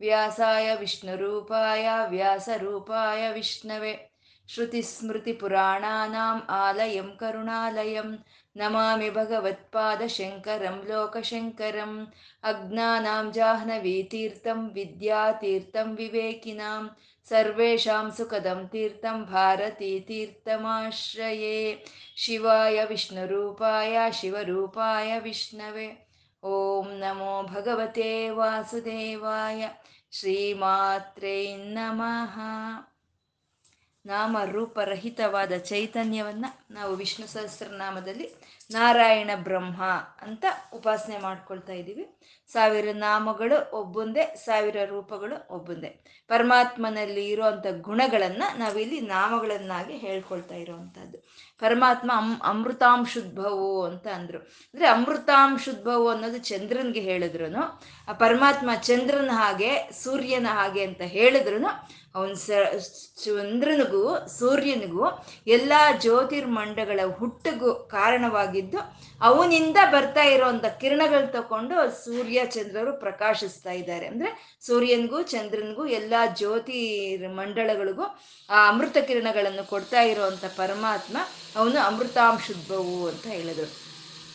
ವ್ಯಾಸಾಯ ವಿಷ್ಣುರೂಪಾಯ ವ್ಯಾಸರೂಪಾಯ ವಿಷ್ಣವೆ. श्रुतिस्मृतिपुराणानाम् ಕರುಣಾಲಯಂ. ನಮಾಮಿ ಭಗವತ್ಪಾದಶಂಕರಂ ಲೋಕಶಂಕರಂ. ಅಜ್ಞಾನಾಂ ಜಾಹ್ನವೀತೀರ್ಥಂ ವಿದ್ಯಾತೀರ್ಥಂ ವಿವೇಕಿನಾಂ. ಸರ್ವೇಷಾಂ ಸುಖದಂ ತೀರ್ಥಂ ಭಾರತೀ ತೀರ್ಥಮಾಶ್ರಯೇ ಶಿವಾಯ ವಿಷ್ಣುರೂಪಾಯ ಶಿವರೂಪಾಯ ವಿಷ್ಣವೇ. ಓಂ ನಮೋ ಭಗವತೆ ವಾಸುದೇವಾಯ. ಶ್ರೀಮಾತ್ರೇ ನಮಃ. ನಾಮ ರೂಪರಹಿತವಾದ ಚೈತನ್ಯವನ್ನ ನಾವು ವಿಷ್ಣು ಸಹಸ್ರನಾಮದಲ್ಲಿ ನಾರಾಯಣ ಬ್ರಹ್ಮ ಅಂತ ಉಪಾಸನೆ ಮಾಡ್ಕೊಳ್ತಾ ಇದ್ದೀವಿ. ಸಾವಿರ ನಾಮಗಳು ಒಬ್ಬೊಂದೇ, ಸಾವಿರ ರೂಪಗಳು ಒಬ್ಬೊಂದೇ. ಪರಮಾತ್ಮನಲ್ಲಿ ಇರುವಂಥ ಗುಣಗಳನ್ನು ನಾವಿಲ್ಲಿ ನಾಮಗಳನ್ನಾಗಿ ಹೇಳ್ಕೊಳ್ತಾ ಇರುವಂಥದ್ದು ಪರಮಾತ್ಮ ಅಮ್ ಅಮೃತಾಂಶುದ್ಭವು ಅಂತ ಅಂದ್ರು. ಅಂದ್ರೆ ಅಮೃತಾಂಶುದ್ಭವು ಅನ್ನೋದು ಚಂದ್ರನ್ಗೆ ಹೇಳಿದ್ರು ಆ ಪರಮಾತ್ಮ ಚಂದ್ರನ ಹಾಗೆ, ಸೂರ್ಯನ ಹಾಗೆ ಅಂತ ಹೇಳಿದ್ರು ಅವನ್ ಸ ಚಂದ್ರನಿಗೂ, ಸೂರ್ಯನಿಗೂ ಎಲ್ಲ ಜ್ಯೋತಿರ್ಮಂಡಗಳ ಹುಟ್ಟಿಗೂ ಕಾರಣವಾಗಿದ್ದು, ಅವನಿಂದ ಬರ್ತಾ ಇರೋಂಥ ಕಿರಣಗಳು ತಕೊಂಡು ಸೂರ್ಯ ಚಂದ್ರರು ಪ್ರಕಾಶಿಸ್ತಾ ಇದ್ದಾರೆ. ಅಂದ್ರೆ ಸೂರ್ಯನಿಗೂ ಚಂದ್ರನಿಗೂ ಎಲ್ಲ ಜ್ಯೋತಿ ಮಂಡಳಗಳಿಗೂ ಆ ಅಮೃತ ಕಿರಣಗಳನ್ನು ಕೊಡ್ತಾ ಇರುವಂತ ಪರಮಾತ್ಮ ಅವನು ಅಮೃತಾಂಶುದ್ಭವು ಅಂತ ಹೇಳಿದ್ರು.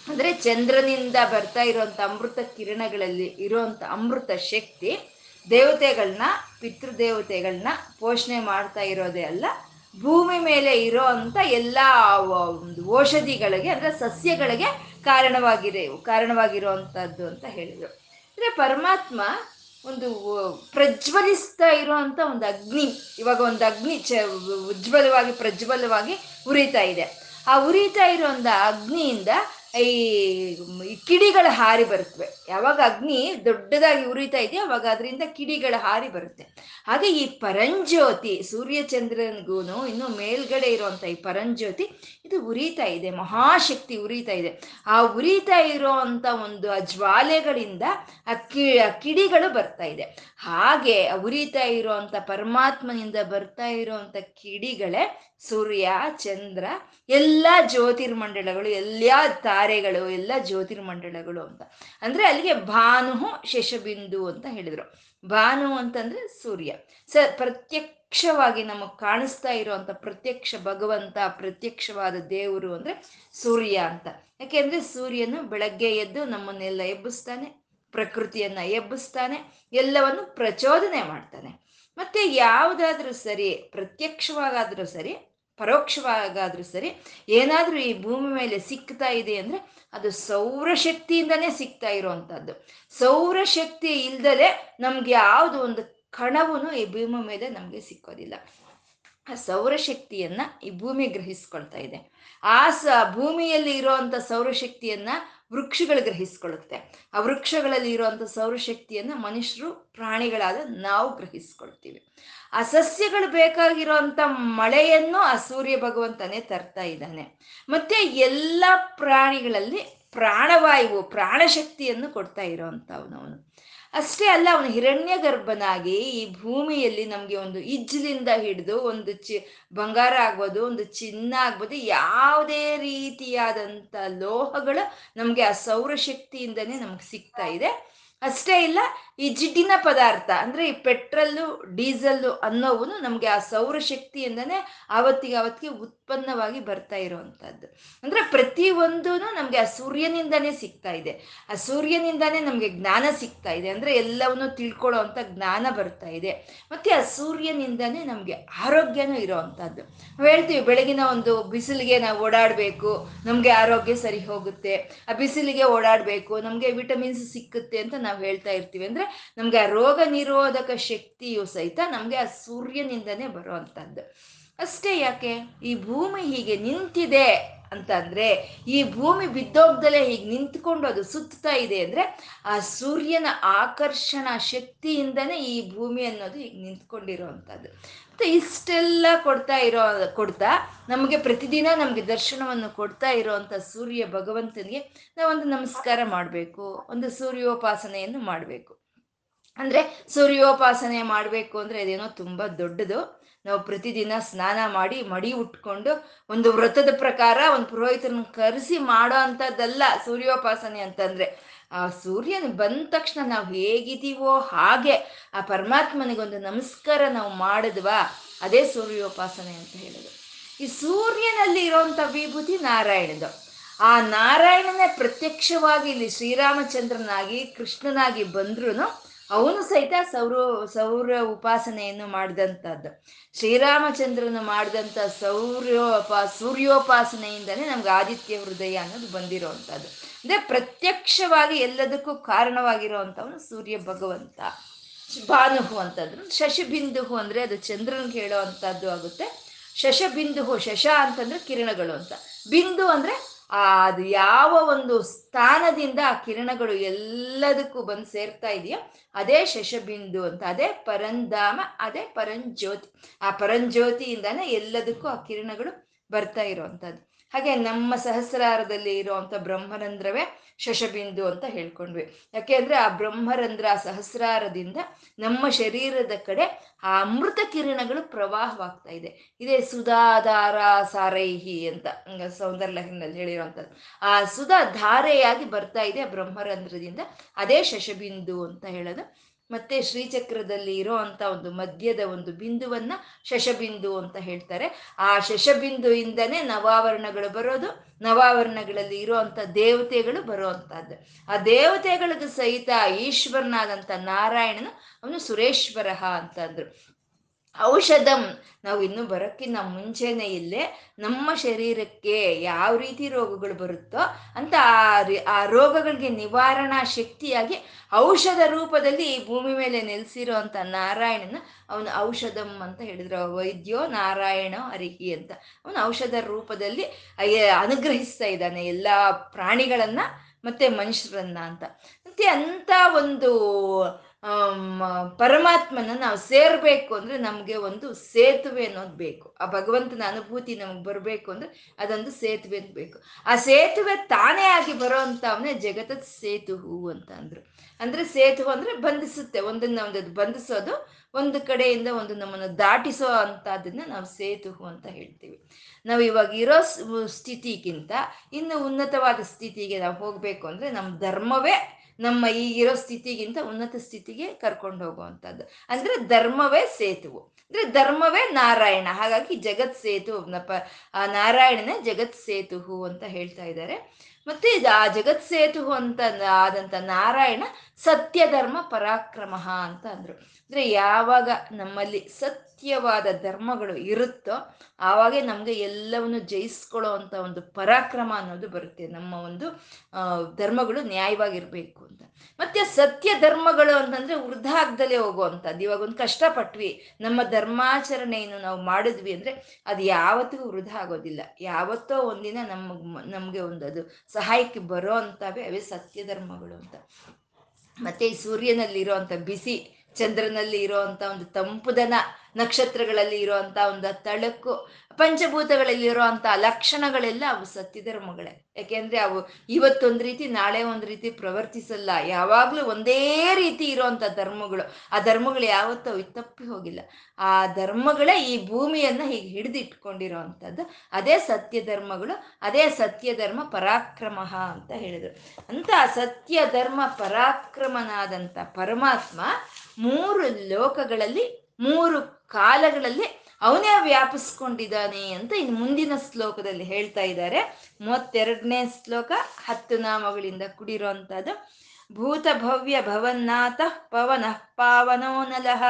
ಅಂದ್ರೆ ಚಂದ್ರನಿಂದ ಬರ್ತಾ ಇರುವಂತ ಅಮೃತ ಕಿರಣಗಳಲ್ಲಿ ಇರುವಂತ ಅಮೃತ ಶಕ್ತಿ ದೇವತೆಗಳನ್ನ, ಪಿತೃದೇವತೆಗಳನ್ನ ಪೋಷಣೆ ಮಾಡ್ತಾ ಇರೋದೇ ಅಲ್ಲ, ಭೂಮಿ ಮೇಲೆ ಇರೋ ಅಂತ ಎಲ್ಲ ಒಂದು ಔಷಧಿಗಳಿಗೆ ಅಂದ್ರೆ ಸಸ್ಯಗಳಿಗೆ ಕಾರಣವಾಗಿರೋ ಕಾರಣವಾಗಿರುವಂಥದ್ದು ಅಂತ ಹೇಳಿದರು. ಅಂದರೆ ಪರಮಾತ್ಮ ಒಂದು ಪ್ರಜ್ವಲಿಸ್ತಾ ಇರುವಂತ ಒಂದು ಅಗ್ನಿ, ಇವಾಗ ಒಂದು ಅಗ್ನಿ ಚ, ಉಜ್ವಲವಾಗಿ ಪ್ರಜ್ವಲವಾಗಿ ಉರಿತಾ ಇದೆ. ಆ ಉರಿತಾ ಇರೋ ಅಗ್ನಿಯಿಂದ ಈ ಕಿಡಿಗಳು ಹಾರಿ ಬರುತ್ತವೆ ಯಾವಾಗ ಅಗ್ನಿ ದೊಡ್ಡದಾಗಿ ಉರಿತಾ ಇದೆಯೋ ಅವಾಗ ಅದರಿಂದ ಕಿಡಿಗಳು ಹಾರಿ ಬರುತ್ತೆ. ಹಾಗೆ ಈ ಪರಂಜ್ಯೋತಿ ಸೂರ್ಯ ಇನ್ನೂ ಮೇಲ್ಗಡೆ ಇರುವಂತ ಈ ಪರಂಜ್ಯೋತಿ, ಇದು ಉರಿತಾ ಇದೆ, ಮಹಾಶಕ್ತಿ ಉರಿತಾ ಇದೆ. ಆ ಉರಿತಾ ಇರೋ ಅಂತ ಒಂದು ಆ ಜ್ವಾಲೆಗಳಿಂದ ಆ ಕಿ ಕಿಡಿಗಳು ಬರ್ತಾ ಇದೆ. ಹಾಗೆ ಉರಿತಾ ಇರುವಂತ ಪರಮಾತ್ಮನಿಂದ ಬರ್ತಾ ಇರುವಂತ ಕಿಡಿಗಳೇ ಸೂರ್ಯ, ಚಂದ್ರ ಎಲ್ಲ ಜ್ಯೋತಿರ್ಮಂಡಳಗಳು ಎಲ್ಲ ತಾರೆಗಳು, ಎಲ್ಲ ಜ್ಯೋತಿರ್ಮಂಡಳಗಳು ಅಂತ. ಅಂದ್ರೆ ಅಲ್ಲಿಗೆ ಭಾನು ಶೇಷಬಿಂದು ಅಂತ ಹೇಳಿದ್ರು. ಭಾನು ಅಂತಂದ್ರೆ ಸೂರ್ಯ. ಸ ಪ್ರತ್ಯಕ್ಷವಾಗಿ ನಮಗೆ ಕಾಣಿಸ್ತಾ ಇರುವಂತ ಪ್ರತ್ಯಕ್ಷ ಭಗವಂತ, ಪ್ರತ್ಯಕ್ಷವಾದ ದೇವರು ಅಂದ್ರೆ ಸೂರ್ಯ ಅಂತ. ಯಾಕೆಂದ್ರೆ ಸೂರ್ಯನು ಬೆಳಗ್ಗೆ ಎದ್ದು ನಮ್ಮನ್ನೆಲ್ಲ ಎಬ್ಬಿಸ್ತಾನೆ, ಪ್ರಕೃತಿಯನ್ನ ಎಬ್ಬಿಸ್ತಾನೆ, ಎಲ್ಲವನ್ನು ಪ್ರಚೋದನೆ ಮಾಡ್ತಾನೆ. ಮತ್ತೆ ಯಾವುದಾದ್ರೂ ಸರಿ, ಪ್ರತ್ಯಕ್ಷವಾಗಾದ್ರೂ ಸರಿ ಪರೋಕ್ಷವಾಗಾದ್ರೂ ಸರಿ, ಏನಾದರೂ ಈ ಭೂಮಿ ಮೇಲೆ ಸಿಕ್ತಾ ಇದೆ ಅಂದ್ರೆ ಅದು ಸೌರಶಕ್ತಿಯಿಂದನೇ ಸಿಗ್ತಾ ಇರುವಂತಹದ್ದು. ಸೌರಶಕ್ತಿ ಇಲ್ದಲೆ ನಮ್ಗೆ ಯಾವುದು ಒಂದು ಕಣವೂ ಈ ಭೂಮಿ ಮೇಲೆ ನಮಗೆ ಸಿಕ್ಕೋದಿಲ್ಲ. ಆ ಸೌರಶಕ್ತಿಯನ್ನ ಈ ಭೂಮಿ ಗ್ರಹಿಸ್ಕೊಳ್ತಾ ಇದೆ. ಆ ಸ ಭೂಮಿಯಲ್ಲಿ ಇರುವಂತ ಸೌರಶಕ್ತಿಯನ್ನ ವೃಕ್ಷಗಳು ಗ್ರಹಿಸ್ಕೊಳ್ಳುತ್ತೆ. ಆ ವೃಕ್ಷಗಳಲ್ಲಿ ಇರುವಂತ ಸೌರಶಕ್ತಿಯನ್ನ ಮನುಷ್ಯರು, ಪ್ರಾಣಿಗಳಾದ ನಾವು ಗ್ರಹಿಸ್ಕೊಳ್ತೀವಿ ಆ ಸಸ್ಯಗಳು ಬೇಕಾಗಿರುವಂತ ಮಳೆಯನ್ನು ಆ ಸೂರ್ಯ ಭಗವಂತನೇ ತರ್ತಾ ಇದ್ದಾನೆ. ಮತ್ತೆ ಎಲ್ಲ ಪ್ರಾಣಿಗಳಲ್ಲಿ ಪ್ರಾಣವಾಯುವು, ಪ್ರಾಣಶಕ್ತಿಯನ್ನು ಕೊಡ್ತಾ ಇರೋವಂಥವನವನು ಅಷ್ಟೇ ಅಲ್ಲ, ಅವನು ಹಿರಣ್ಯ ಗರ್ಭನಾಗಿ ಈ ಭೂಮಿಯಲ್ಲಿ ನಮಗೆ ಒಂದು ಇಜ್ಲಿಂದ ಹಿಡಿದು ಒಂದು ಚಿ, ಬಂಗಾರ ಆಗ್ಬೋದು, ಒಂದು ಚಿನ್ನ ಆಗ್ಬೋದು, ಯಾವುದೇ ರೀತಿಯಾದಂಥ ಲೋಹಗಳು ನಮಗೆ ಆ ಸೌರಶಕ್ತಿಯಿಂದನೇ ನಮ್ಗೆ ಸಿಗ್ತಾ ಇದೆ. ಅಷ್ಟೇ ಇಲ್ಲ ಈ ಜಿಡ್ಡಿನ ಪದಾರ್ಥ ಅಂದ್ರೆ ಈ ಪೆಟ್ರೋಲು ಡೀಸೆಲ್ಲು ಅನ್ನೋವು ನಮಗೆ ಆ ಸೌರಶಕ್ತಿಯಿಂದನೇ ಆವತ್ತಿಗೆ ಆವತ್ತಿಗೆ ಉತ್ಪನ್ನವಾಗಿ ಬರ್ತಾ ಇರುವಂತಹದ್ದು ಅಂದ್ರೆ ಪ್ರತಿ ಒಂದೂ ನಮ್ಗೆ ಆ ಸೂರ್ಯನಿಂದನೇ ಸಿಗ್ತಾ ಇದೆ. ಆ ಸೂರ್ಯನಿಂದಾನೇ ನಮ್ಗೆ ಜ್ಞಾನ ಸಿಗ್ತಾ ಇದೆ. ಅಂದ್ರೆ ಎಲ್ಲವನ್ನು ತಿಳ್ಕೊಳ್ಳೋ ಅಂತ ಜ್ಞಾನ ಬರ್ತಾ ಇದೆ. ಮತ್ತೆ ಆ ಸೂರ್ಯನಿಂದನೇ ನಮ್ಗೆ ಆರೋಗ್ಯನೂ ಇರೋವಂಥದ್ದು. ನಾವು ಹೇಳ್ತೀವಿ, ಬೆಳಗಿನ ಒಂದು ಬಿಸಿಲಿಗೆ ನಾವು ಓಡಾಡಬೇಕು, ನಮ್ಗೆ ಆರೋಗ್ಯ ಸರಿ ಹೋಗುತ್ತೆ. ಆ ಬಿಸಿಲಿಗೆ ಓಡಾಡಬೇಕು, ನಮ್ಗೆ ವಿಟಮಿನ್ಸ್ ಸಿಕ್ಕುತ್ತೆ ಅಂತ ನಾವು ಹೇಳ್ತಾ ಇರ್ತೀವಿ. ಅಂದ್ರೆ ನಮ್ಗೆ ಆ ರೋಗ ನಿರೋಧಕ ಶಕ್ತಿಯು ಸಹಿತ ನಮ್ಗೆ ಆ ಸೂರ್ಯನಿಂದನೇ ಬರುವಂತದ್ದು ಅಷ್ಟೇ ಯಾಕೆ? ಈ ಭೂಮಿ ಹೀಗೆ ನಿಂತಿದೆ ಅಂತಂದ್ರೆ, ಈ ಭೂಮಿ ಬಿದ್ದೋಗ್ದಲೇ ಹೀಗೆ ನಿಂತ್ಕೊಂಡು ಅದು ಸುತ್ತಾ ಇದೆ ಅಂದ್ರೆ, ಆ ಸೂರ್ಯನ ಆಕರ್ಷಣ ಶಕ್ತಿಯಿಂದನೇ ಈ ಭೂಮಿ ಅನ್ನೋದು ಈಗ ನಿಂತ್ಕೊಂಡಿರೋವಂಥದ್ದು ಮತ್ತೆ ಇಷ್ಟೆಲ್ಲ ಕೊಡ್ತಾ ಇರೋ, ಕೊಡ್ತಾ, ನಮಗೆ ಪ್ರತಿದಿನ ನಮಗೆ ದರ್ಶನವನ್ನು ಕೊಡ್ತಾ ಇರೋವಂಥ ಸೂರ್ಯ ಭಗವಂತನಿಗೆ ನಾವೊಂದು ನಮಸ್ಕಾರ ಮಾಡಬೇಕು, ಒಂದು ಸೂರ್ಯೋಪಾಸನೆಯನ್ನು ಮಾಡಬೇಕು. ಅಂದ್ರೆ ಸೂರ್ಯೋಪಾಸನೆ ಮಾಡಬೇಕು ಅಂದ್ರೆ ಅದೇನೋ ತುಂಬಾ ದೊಡ್ಡದು. ನಾವು ಪ್ರತಿದಿನ ಸ್ನಾನ ಮಾಡಿ ಮಡಿ ಉಟ್ಕೊಂಡು ಒಂದು ವ್ರತದ ಪ್ರಕಾರ ಒಂದು ಪುರೋಹಿತರನ್ನ ಕರೆಸಿ ಮಾಡೋ ಅಂಥದ್ದಲ್ಲ ಸೂರ್ಯೋಪಾಸನೆ ಅಂತಂದ್ರೆ. ಆ ಸೂರ್ಯನ ಬಂದ ತಕ್ಷಣ ನಾವು ಹೇಗಿದ್ದೀವೋ ಹಾಗೆ ಆ ಪರಮಾತ್ಮನಿಗೊಂದು ನಮಸ್ಕಾರ ನಾವು ಮಾಡಿದ್ವಾ, ಅದೇ ಸೂರ್ಯೋಪಾಸನೆ ಅಂತ ಹೇಳೋದು. ಈ ಸೂರ್ಯನಲ್ಲಿ ಇರೋಂಥ ವಿಭೂತಿ ನಾರಾಯಣದು. ಆ ನಾರಾಯಣನೇ ಪ್ರತ್ಯಕ್ಷವಾಗಿ ಇಲ್ಲಿ ಶ್ರೀರಾಮಚಂದ್ರನಾಗಿ ಕೃಷ್ಣನಾಗಿ ಬಂದ್ರು ಅವನು ಸಹಿತ ಸೌರ ಸೌರ ಉಪಾಸನೆಯನ್ನು ಮಾಡಿದಂಥದ್ದು. ಶ್ರೀರಾಮಚಂದ್ರನು ಮಾಡಿದಂಥ ಸೌರ್ಯೋಪಾ ಸೂರ್ಯೋಪಾಸನೆಯಿಂದಲೇ ನಮ್ಗೆ ಆದಿತ್ಯ ಹೃದಯ ಅನ್ನೋದು ಬಂದಿರೋವಂಥದ್ದು. ಅಂದರೆ ಪ್ರತ್ಯಕ್ಷವಾಗಿ ಎಲ್ಲದಕ್ಕೂ ಕಾರಣವಾಗಿರುವಂಥವನು ಸೂರ್ಯ ಭಗವಂತ. ಭಾನುಹು ಅಂತಂದ್ರು ಶಶಬಿಂದುಹು ಅಂದ್ರೆ ಅದು ಚಂದ್ರನ ಹೇಳೋ ಅಂಥದ್ದು ಆಗುತ್ತೆ. ಶಶಬಿಂದುಹು ಶಶ ಅಂತಂದ್ರೆ ಕಿರಣಗಳು ಅಂತ. ಬಿಂದು ಅಂದ್ರೆ ಅದು ಯಾವ ಒಂದು ಸ್ಥಾನದಿಂದ ಆ ಕಿರಣಗಳು ಎಲ್ಲದಕ್ಕೂ ಬಂದು ಸೇರ್ತಾ ಇದೆಯೋ ಅದೇ ಶಶಬಿಂದು ಅಂತ, ಅದೇ ಪರಂಧಾಮ, ಅದೇ ಪರಂಜ್ಯೋತಿ. ಆ ಪರಂಜ್ಯೋತಿಯಿಂದಾನೆ ಎಲ್ಲದಕ್ಕೂ ಆ ಕಿರಣಗಳು ಬರ್ತಾ ಇರುವಂತದ್ದು ಹಾಗೆ ನಮ್ಮ ಸಹಸ್ರಾರದಲ್ಲಿ ಇರುವಂತ ಬ್ರಹ್ಮರಂಧ್ರವೇ ಶಶಬಿಂದು ಅಂತ ಹೇಳ್ಕೊಂಡ್ವಿ. ಯಾಕೆಂದ್ರೆ ಆ ಬ್ರಹ್ಮರಂಧ್ರ ಸಹಸ್ರಾರದಿಂದ ನಮ್ಮ ಶರೀರದ ಕಡೆ ಆ ಅಮೃತ ಕಿರಣಗಳು ಪ್ರವಾಹವಾಗ್ತಾ ಇದೆ. ಇದೇ ಸುಧಾಧಾರ ಸಾರೈಹಿ ಅಂತ ಸೌಂದರ್ಯನಲ್ಲಿ ಹೇಳಿರುವಂಥದ್ದು ಆ ಸುಧಾ ಧಾರೆಯಾಗಿ ಬರ್ತಾ ಇದೆ ಬ್ರಹ್ಮರಂಧ್ರದಿಂದ. ಅದೇ ಶಶಬಿಂದು ಅಂತ ಹೇಳೋದು. ಮತ್ತೆ ಶ್ರೀಚಕ್ರದಲ್ಲಿ ಇರೋ ಅಂತ ಒಂದು ಮಧ್ಯದ ಒಂದು ಬಿಂದುವನ್ನ ಶಶಬಿಂದು ಅಂತ ಹೇಳ್ತಾರೆ. ಆ ಶಶಬಿಂದುವಿಂದನೇ ನವಾವರಣಗಳು ಬರೋದು, ನವಾವರಣಗಳಲ್ಲಿ ಇರುವಂತ ದೇವತೆಗಳು ಬರುವಂತಹದ್ದು. ಆ ದೇವತೆಗಳಿಗೂ ಸಹಿತ ಈಶ್ವರನಾದಂಥ ನಾರಾಯಣನು ಅವನು ಸುರೇಶ್ವರ ಅಂತಂದ್ರು ಔಷಧಂ. ನಾವು ಇನ್ನು ಬರೋಕ್ಕಿಂತ ಮುಂಚೆನೇ ಇಲ್ಲೇ ನಮ್ಮ ಶರೀರಕ್ಕೆ ಯಾವ ರೀತಿ ರೋಗಗಳು ಬರುತ್ತೋ ಅಂತ ಆ ರೋಗಗಳಿಗೆ ನಿವಾರಣಾ ಶಕ್ತಿಯಾಗಿ ಔಷಧ ರೂಪದಲ್ಲಿ ಈ ಭೂಮಿ ಮೇಲೆ ನೆಲೆಸಿರೋ ಅಂತ ನಾರಾಯಣನ ಅವನು ಔಷಧಂ ಅಂತ ಹೇಳಿದ್ರು. ವೈದ್ಯೋ ನಾರಾಯಣ ಅರಿಹಿ ಅಂತ ಅವನು ಔಷಧ ರೂಪದಲ್ಲಿ ಅನುಗ್ರಹಿಸ್ತಾ ಇದ್ದಾನೆ ಎಲ್ಲ ಪ್ರಾಣಿಗಳನ್ನ ಮತ್ತೆ ಮನುಷ್ಯರನ್ನ ಅಂತ. ಮತ್ತೆ ಅಂತ ಒಂದು ಪರಮಾತ್ಮನ ನಾವು ಸೇರ್ಬೇಕು ಅಂದ್ರೆ ನಮ್ಗೆ ಒಂದು ಸೇತುವೆ ಅನ್ನೋದು ಬೇಕು. ಆ ಭಗವಂತನ ಅನುಭೂತಿ ನಮ್ಗೆ ಬರಬೇಕು ಅಂದ್ರೆ ಅದೊಂದು ಸೇತುವೆ ಅಂತ ಬೇಕು. ಆ ಸೇತುವೆ ತಾನೇ ಆಗಿ ಬರೋ ಅವನೇ ಜಗತ್ತ ಸೇತು ಹೂ ಅಂತ ಅಂದ್ರು. ಅಂದ್ರೆ ಸೇತು ಅಂದ್ರೆ ಬಂಧಿಸುತ್ತೆ. ಒಂದನ್ನ ಒಂದದ್ದು ಬಂಧಿಸೋದು, ಒಂದು ಕಡೆಯಿಂದ ಒಂದು ನಮ್ಮನ್ನು ದಾಟಿಸೋ ಅಂತದನ್ನ ನಾವು ಸೇತು ಅಂತ ಹೇಳ್ತೀವಿ. ನಾವು ಇವಾಗ ಇರೋ ಸ್ಥಿತಿಗಿಂತ ಇನ್ನು ಉನ್ನತವಾದ ಸ್ಥಿತಿಗೆ ನಾವು ಹೋಗ್ಬೇಕು ಅಂದ್ರೆ ನಮ್ಮ ಧರ್ಮವೇ ನಮ್ಮ ಈಗಿರೋ ಸ್ಥಿತಿಗಿಂತ ಉನ್ನತ ಸ್ಥಿತಿಗೆ ಕರ್ಕೊಂಡು ಹೋಗುವಂಥದ್ದು. ಅಂದ್ರೆ ಧರ್ಮವೇ ಸೇತುವು. ಅಂದ್ರೆ ಧರ್ಮವೇ ನಾರಾಯಣ. ಹಾಗಾಗಿ ಜಗತ್ ಸೇತು ಆ, ನಾರಾಯಣನೇ ಜಗತ್ ಸೇತು ಅಂತ ಹೇಳ್ತಾ ಇದ್ದಾರೆ. ಮತ್ತೆ ಆ ಜಗತ್ ಸೇತು ಅಂತ ಆದಂತ ನಾರಾಯಣ ಸತ್ಯ ಧರ್ಮ ಪರಾಕ್ರಮ ಅಂತ ಅಂದ್ರು. ಅಂದ್ರೆ ಯಾವಾಗ ನಮ್ಮಲ್ಲಿ ಸತ್ಯವಾದ ಧರ್ಮಗಳು ಇರುತ್ತೋ ಆವಾಗೆ ನಮಗೆ ಎಲ್ಲವನ್ನು ಜಯಿಸ್ಕೊಳ್ಳೋ ಅಂತ ಒಂದು ಪರಾಕ್ರಮ ಅನ್ನೋದು ಬರುತ್ತೆ. ನಮ್ಮ ಒಂದು ಧರ್ಮಗಳು ನ್ಯಾಯವಾಗಿರ್ಬೇಕು ಅಂತ. ಮತ್ತೆ ಸತ್ಯ ಧರ್ಮಗಳು ಅಂತಂದ್ರೆ ವೃದ್ಧಾಗ್ದಲೇ ಹೋಗುವಂಥದ್ದು. ಇವಾಗ ಒಂದು ಕಷ್ಟಪಟ್ವಿ, ನಮ್ಮ ಧರ್ಮಾಚರಣೆಯನ್ನು ನಾವು ಮಾಡಿದ್ವಿ ಅಂದ್ರೆ ಅದು ಯಾವತ್ತಿಗೂ ವೃದ್ಧ ಆಗೋದಿಲ್ಲ. ಯಾವತ್ತೋ ಒಂದಿನ ನಮ್ಮ, ನಮ್ಗೆ ಒಂದು ಅದು ಸಹಾಯಕ್ಕೆ ಬರೋ ಅಂತವೇ ಅವೇ ಸತ್ಯ ಧರ್ಮಗಳು ಅಂತ. ಮತ್ತೆ ಈ ಸೂರ್ಯನಲ್ಲಿ ಇರೋಂಥ ಬಿಸಿ ಚಂದ್ರನಲ್ಲಿ ಇರುವಂತ ಒಂದು ತಂಪುದನ ನಕ್ಷತ್ರಗಳಲ್ಲಿ ಇರುವಂತ ಒಂದು ತಳಕು, ಪಂಚಭೂತಗಳಲ್ಲಿ ಇರುವಂತ ಲಕ್ಷಣಗಳೆಲ್ಲ ಅವು ಸತ್ಯಧರ್ಮಗಳೇ. ಯಾಕೆಂದ್ರೆ ಅವು ಇವತ್ತೊಂದು ರೀತಿ, ನಾಳೆ ಒಂದು ರೀತಿ ಪ್ರವರ್ತಿಸಲ್ಲ. ಯಾವಾಗ್ಲೂ ಒಂದೇ ರೀತಿ ಇರುವಂತ ಧರ್ಮಗಳು. ಆ ಧರ್ಮಗಳು ಯಾವತ್ತೂ ತಪ್ಪಿ ಹೋಗಿಲ್ಲ. ಆ ಧರ್ಮಗಳೇ ಈ ಭೂಮಿಯನ್ನ ಹೀಗೆ ಹಿಡಿದಿಟ್ಕೊಂಡಿರುವಂಥದ್ದು ಅದೇ ಸತ್ಯ ಧರ್ಮಗಳು ಅದೇ ಸತ್ಯ ಧರ್ಮ ಪರಾಕ್ರಮ ಅಂತ ಹೇಳಿದ್ರು. ಅಂತ ಸತ್ಯ ಧರ್ಮ ಪರಾಕ್ರಮನಾದಂಥ ಪರಮಾತ್ಮ ಮೂರು ಲೋಕಗಳಲ್ಲಿ, ಮೂರು ಕಾಲಗಳಲ್ಲಿ ಅವನೇ ವ್ಯಾಪಿಸ್ಕೊಂಡಿದ್ದಾನೆ ಅಂತ ಇನ್ನು ಮುಂದಿನ ಶ್ಲೋಕದಲ್ಲಿ ಹೇಳ್ತಾ ಇದ್ದಾರೆ. ಮೂವತ್ತೆರಡನೇ ಶ್ಲೋಕ, ಹತ್ತು ನಾಮಗಳಿಂದ ಕುಡಿರುವಂತಹದ್ದು ಭೂತ ಭವ್ಯ ಭವನ್ನಾಥ ಪವನ ಪಾವನೋ ನಲಹ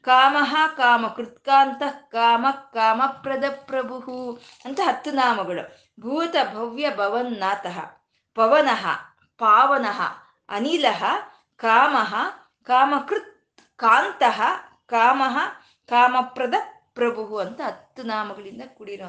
ಕಾಮಃ ಕಾಮ ಕೃತ್ಕಾಂತ ಕಾಮ ಕಾಮಪ್ರದ ಪ್ರಭು ಅಂತ ಹತ್ತು ನಾಮಗಳು. ಭೂತ ಭವ್ಯ ಭವನ್ನಾಥ, ಪವನಃ ಪಾವನಃ ಅನಿಲಃ ಕಾಮಃ ಕಾಮಕೃತ್ ಕಾಂತಃ ಕಾಮಃ ಕಾಮಪ್ರದ ಪ್ರಭು ಅಂತ ಹತ್ತು ನಾಮಗಳಿಂದ ಕೂಡಿರೋ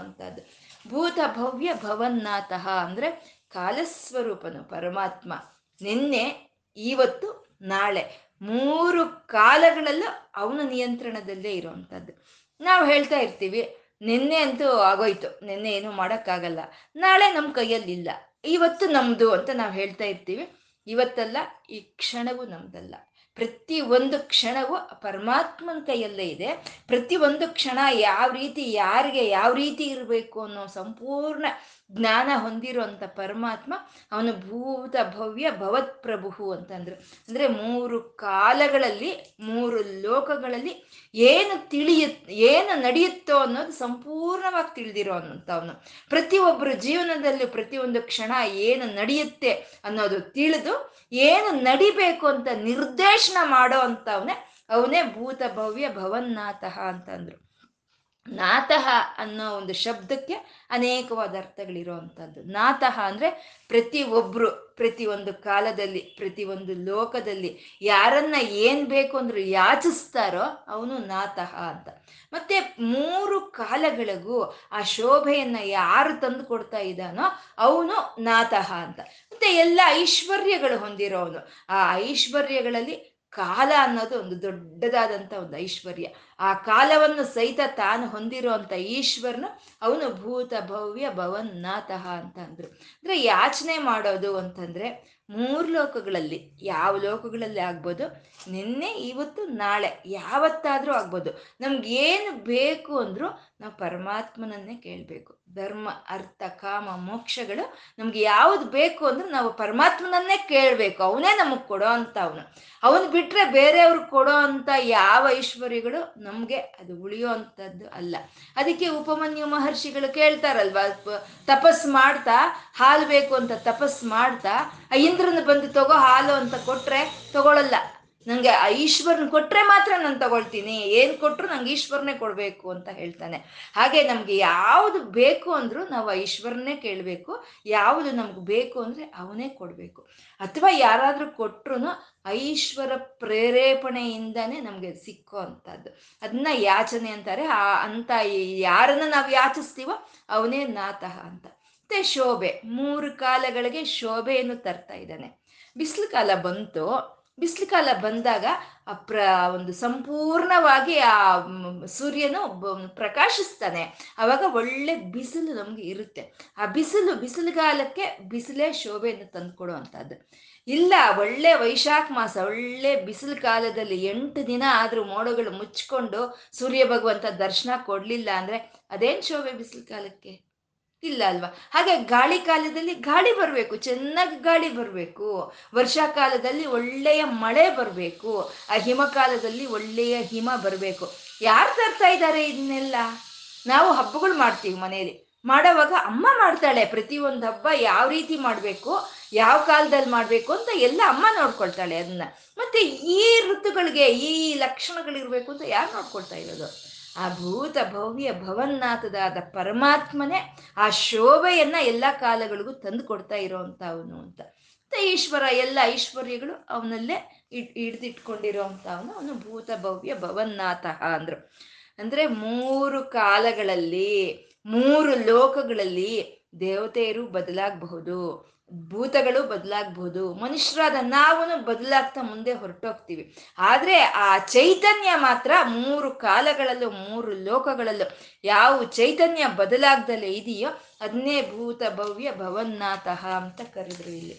ಭೂತ ಭವ್ಯ ಭವನ್ನಾಥಃ ಅಂದ್ರೆ ಕಾಲಸ್ವರೂಪನು, ಪರಮಾತ್ಮ. ನಿನ್ನೆ ಇವತ್ತು ನಾಳೆ. ಮೂರು ಕಾಲಗಳಲ್ಲೂ ಅವನ ನಿಯಂತ್ರಣದಲ್ಲೇ ಇರುವಂಥದ್ದು ನಾವು ಹೇಳ್ತಾ ಇರ್ತೀವಿ, ನಿನ್ನೆ ಅಂತೂ ಆಗೋಯ್ತು, ನಿನ್ನೆ ಏನು ಮಾಡೋಕ್ಕಾಗಲ್ಲ. ನಾಳೆ ನಮ್ಮ ಕೈಯಲ್ಲಿಲ್ಲ ಇವತ್ತು ನಮ್ಮದು ಅಂತ ನಾವು ಹೇಳ್ತಾ ಇರ್ತೀವಿ. ಇವತ್ತಲ್ಲ, ಈ ಕ್ಷಣವೂ ನಮ್ದಲ್ಲ. ಪ್ರತಿ ಒಂದು ಕ್ಷಣವೂ ಪರಮಾತ್ಮನ ಕೈಯಲ್ಲೇ ಇದೆ. ಪ್ರತಿ ಒಂದು ಕ್ಷಣ ಯಾವ ರೀತಿ, ಯಾರಿಗೆ ಯಾವ ರೀತಿ ಇರಬೇಕು ಅನ್ನೋ ಸಂಪೂರ್ಣ ಜ್ಞಾನ ಹೊಂದಿರುವಂಥ ಪರಮಾತ್ಮ ಅವನು ಭೂತ ಭವ್ಯ ಭವತ್ ಪ್ರಭು ಅಂತಂದ್ರು. ಅಂದ್ರೆ ಮೂರು ಕಾಲಗಳಲ್ಲಿ, ಮೂರು ಲೋಕಗಳಲ್ಲಿ ಏನು ತಿಳಿಯ ಏನು ನಡೆಯುತ್ತೋ ಅನ್ನೋದು ಸಂಪೂರ್ಣವಾಗಿ ತಿಳಿದಿರೋ ಅವನು. ಪ್ರತಿಯೊಬ್ಬರ ಜೀವನದಲ್ಲಿ ಪ್ರತಿಯೊಂದು ಕ್ಷಣ ಏನು ನಡೆಯುತ್ತೆ ಅನ್ನೋದು ತಿಳಿದು, ಏನು ನಡಿಬೇಕು ಅಂತ ನಿರ್ದೇಶನ ಮಾಡೋ ಅಂತವನೇ ಅವನೇ ಭೂತ ಭವ್ಯ ಭವನ್ನಾಥ ಅಂತಂದ್ರು. ನಾತಃ ಅನ್ನೋ ಒಂದು ಶಬ್ದಕ್ಕೆ ಅನೇಕವಾದ ಅರ್ಥಗಳಿರುವಂಥದ್ದು. ನಾತಃ ಅಂದರೆ ಪ್ರತಿ ಒಬ್ಬರು ಪ್ರತಿ ಒಂದು ಕಾಲದಲ್ಲಿ ಪ್ರತಿ ಒಂದು ಲೋಕದಲ್ಲಿ ಯಾರನ್ನ ಏನು ಬೇಕು ಅಂದ್ರೆ ಯಾಚಿಸ್ತಾರೋ ಅವನು ನಾತಃ ಅಂತ. ಮತ್ತೆ ಮೂರು ಕಾಲಗಳಿಗೂ ಆ ಶೋಭೆಯನ್ನ ಯಾರು ತಂದು ಕೊಡ್ತಾ ಇದ್ದಾನೋ ಅವನು ನಾತಃ ಅಂತ. ಮತ್ತೆ ಎಲ್ಲ ಐಶ್ವರ್ಯಗಳು ಹೊಂದಿರೋವನು ಆ ಐಶ್ವರ್ಯಗಳಲ್ಲಿ ಕಾಲ ಅನ್ನೋದು ಒಂದು ದೊಡ್ಡದಾದಂಥ ಒಂದು ಐಶ್ವರ್ಯ. ಆ ಕಾಲವನ್ನು ಸಹಿತ ತಾನು ಹೊಂದಿರುವಂಥ ಈಶ್ವರನು ಅವನು ಭೂತ ಭವ್ಯ ಭವನ್ನಾತಃ ಅಂತ ಅಂದ್ರು. ಅಂದ್ರೆ ಯಾಚನೆ ಮಾಡೋದು ಅಂತಂದ್ರೆ ಮೂರು ಲೋಕಗಳಲ್ಲಿ, ಯಾವ ಲೋಕಗಳಲ್ಲಿ ಆಗ್ಬೋದು, ನಿನ್ನೆ, ಇವತ್ತು, ನಾಳೆ, ಯಾವತ್ತಾದ್ರೂ ಆಗ್ಬೋದು. ಏನು ಬೇಕು ಅಂದ್ರು ನಾವು ಪರಮಾತ್ಮನನ್ನೇ ಕೇಳಬೇಕು. ಧರ್ಮ, ಅರ್ಥ, ಕಾಮ, ಮೋಕ್ಷಗಳು ನಮ್ಗೆ ಯಾವ್ದು ಬೇಕು ಅಂದ್ರೆ ನಾವು ಪರಮಾತ್ಮನನ್ನೇ ಕೇಳಬೇಕು. ಅವನೇ ನಮಗೆ ಕೊಡೋ ಅಂತ ಅವನು. ಅವನು ಬಿಟ್ರೆ ಬೇರೆಯವ್ರು ಕೊಡೋ ಅಂತ ಯಾವ ಐಶ್ವರ್ಯಗಳು ನಮಗೆ ಅದು ಉಳಿಯೋ ಅಂಥದ್ದು ಅಲ್ಲ. ಅದಕ್ಕೆ ಉಪಮನ್ಯು ಮಹರ್ಷಿಗಳು ಕೇಳ್ತಾರಲ್ವಾ ತಪಸ್ ಮಾಡ್ತಾ, ಹಾಲು ಬೇಕು ಅಂತ ತಪಸ್ ಮಾಡ್ತಾ ಇಂದ್ರನ ಬಂದು ತಗೋ ಹಾಲು ಅಂತ ಕೊಟ್ರೆ ತಗೊಳಲ್ಲ. ನಂಗೆ ಆ ಈಶ್ವರನ್ ಕೊಟ್ರೆ ಮಾತ್ರ ನಾನು ತಗೊಳ್ತೀನಿ. ಏನ್ ಕೊಟ್ರು ನಂಗೆ ಈಶ್ವರನೇ ಕೊಡ್ಬೇಕು ಅಂತ ಹೇಳ್ತಾನೆ. ಹಾಗೆ ನಮ್ಗೆ ಯಾವುದು ಬೇಕು ಅಂದ್ರು ನಾವು ಆ ಈಶ್ವರನ್ನೇ ಕೇಳಬೇಕು. ಯಾವುದು ನಮ್ಗೆ ಬೇಕು ಅಂದ್ರೆ ಅವನೇ ಕೊಡ್ಬೇಕು. ಅಥವಾ ಯಾರಾದ್ರೂ ಕೊಟ್ರು ಐಶ್ವರ ಪ್ರೇರೇಪಣೆಯಿಂದಾನೇ ನಮ್ಗೆ ಸಿಕ್ಕೋ ಅಂತದ್ದು ಅದನ್ನ ಯಾಚನೆ ಅಂತಾರೆ. ಆ ಅಂತ ಯಾರನ್ನ ನಾವು ಯಾಚಿಸ್ತೀವೋ ಅವನೇ ನಾತಃ ಅಂತ. ಮತ್ತೆ ಶೋಭೆ. ಮೂರು ಕಾಲಗಳಿಗೆ ಶೋಭೆಯನ್ನು ತರ್ತಾ ಇದ್ದಾನೆ. ಬಿಸಿಲು ಕಾಲ ಬಂತು. ಬಿಸಿಲು ಕಾಲ ಬಂದಾಗ ಆ ಪ್ರ, ಒಂದು ಸಂಪೂರ್ಣವಾಗಿ ಆ ಸೂರ್ಯನು ಪ್ರಕಾಶಿಸ್ತಾನೆ. ಅವಾಗ ಒಳ್ಳೆ ಬಿಸಿಲು ನಮ್ಗೆ ಇರುತ್ತೆ. ಆ ಬಿಸಿಲು, ಬಿಸಿಲುಗಾಲಕ್ಕೆ ಬಿಸಿಲೇ ಶೋಭೆಯನ್ನು ತಂದು ಅಂತದ್ದು ಇಲ್ಲ, ಒಳ್ಳೆ ವೈಶಾಖ ಮಾಸ, ಒಳ್ಳೆ ಬಿಸಿಲು ಕಾಲದಲ್ಲಿ ಎಂಟು ದಿನ ಆದರೂ ಮೋಡಗಳು ಮುಚ್ಕೊಂಡು ಸೂರ್ಯ ಭಗವಂತ ದರ್ಶನ ಕೊಡಲಿಲ್ಲ ಅಂದ್ರೆ ಅದೇನು ಶೋಭೆ ಬಿಸಿಲು ಕಾಲಕ್ಕೆ ಇಲ್ಲ ಅಲ್ವಾ? ಹಾಗೆ ಗಾಳಿ ಕಾಲದಲ್ಲಿ ಗಾಳಿ ಬರಬೇಕು, ಚೆನ್ನಾಗಿ ಗಾಳಿ ಬರಬೇಕು. ವರ್ಷಾಕಾಲದಲ್ಲಿ ಒಳ್ಳೆಯ ಮಳೆ ಬರಬೇಕು. ಆ ಹಿಮಕಾಲದಲ್ಲಿ ಒಳ್ಳೆಯ ಹಿಮ ಬರಬೇಕು. ಯಾರು ತರ್ತಾ ಇದ್ದಾರೆ ಇದನ್ನೆಲ್ಲ? ನಾವು ಹಬ್ಬಗಳು ಮಾಡ್ತೀವಿ ಮನೆಯಲ್ಲಿ. ಮಾಡೋವಾಗ ಅಮ್ಮ ಮಾಡ್ತಾಳೆ, ಪ್ರತಿಯೊಂದು ಹಬ್ಬ ಯಾವ ರೀತಿ ಮಾಡಬೇಕು, ಯಾವ ಕಾಲದಲ್ಲಿ ಮಾಡಬೇಕು ಅಂತ ಎಲ್ಲ ಅಮ್ಮ ನೋಡ್ಕೊಳ್ತಾಳೆ ಅದನ್ನ. ಮತ್ತೆ ಈ ಋತುಗಳಿಗೆ ಈ ಲಕ್ಷಣಗಳಿರಬೇಕು ಅಂತ ಯಾರು ನೋಡ್ಕೊಳ್ತಾ ಇರೋದು? ಆ ಭೂತ ಭವ್ಯ ಭವನ್ನಾಥದಾದ ಪರಮಾತ್ಮನೇ ಆ ಶೋಭೆಯನ್ನ ಎಲ್ಲ ಕಾಲಗಳಿಗೂ ತಂದು ಕೊಡ್ತಾ ಅಂತ. ಮತ್ತೆ ಈಶ್ವರ ಎಲ್ಲ ಐಶ್ವರ್ಯಗಳು ಅವನಲ್ಲೇ ಇಟ್ ಅವನು ಅವನು ಭೂತ ಭವ್ಯ ಭವನ್ನಾಥ ಅಂದ್ರು. ಅಂದ್ರೆ ಮೂರು ಕಾಲಗಳಲ್ಲಿ, ಮೂರು ಲೋಕಗಳಲ್ಲಿ ದೇವತೆಯರು ಬದಲಾಗಬಹುದು. ಭೂತಗಳು ಬದಲಾಗ್ಬೋದು. ಮನುಷ್ಯರಾದ ನಾವು ಬದಲಾಗ್ತಾ ಮುಂದೆ ಹೊರಟೋಗ್ತೀವಿ. ಆದರೆ ಆ ಚೈತನ್ಯ ಮಾತ್ರ ಮೂರು ಕಾಲಗಳಲ್ಲೂ, ಮೂರು ಲೋಕಗಳಲ್ಲೂ ಯಾವ ಚೈತನ್ಯ ಬದಲಾಗ್ದಲೇ ಇದೆಯೋ ಅದನ್ನೇ ಭೂತ ಭವ್ಯ ಭವನ್ನಾಥ ಅಂತ ಕರೆದ್ರು ಇಲ್ಲಿ.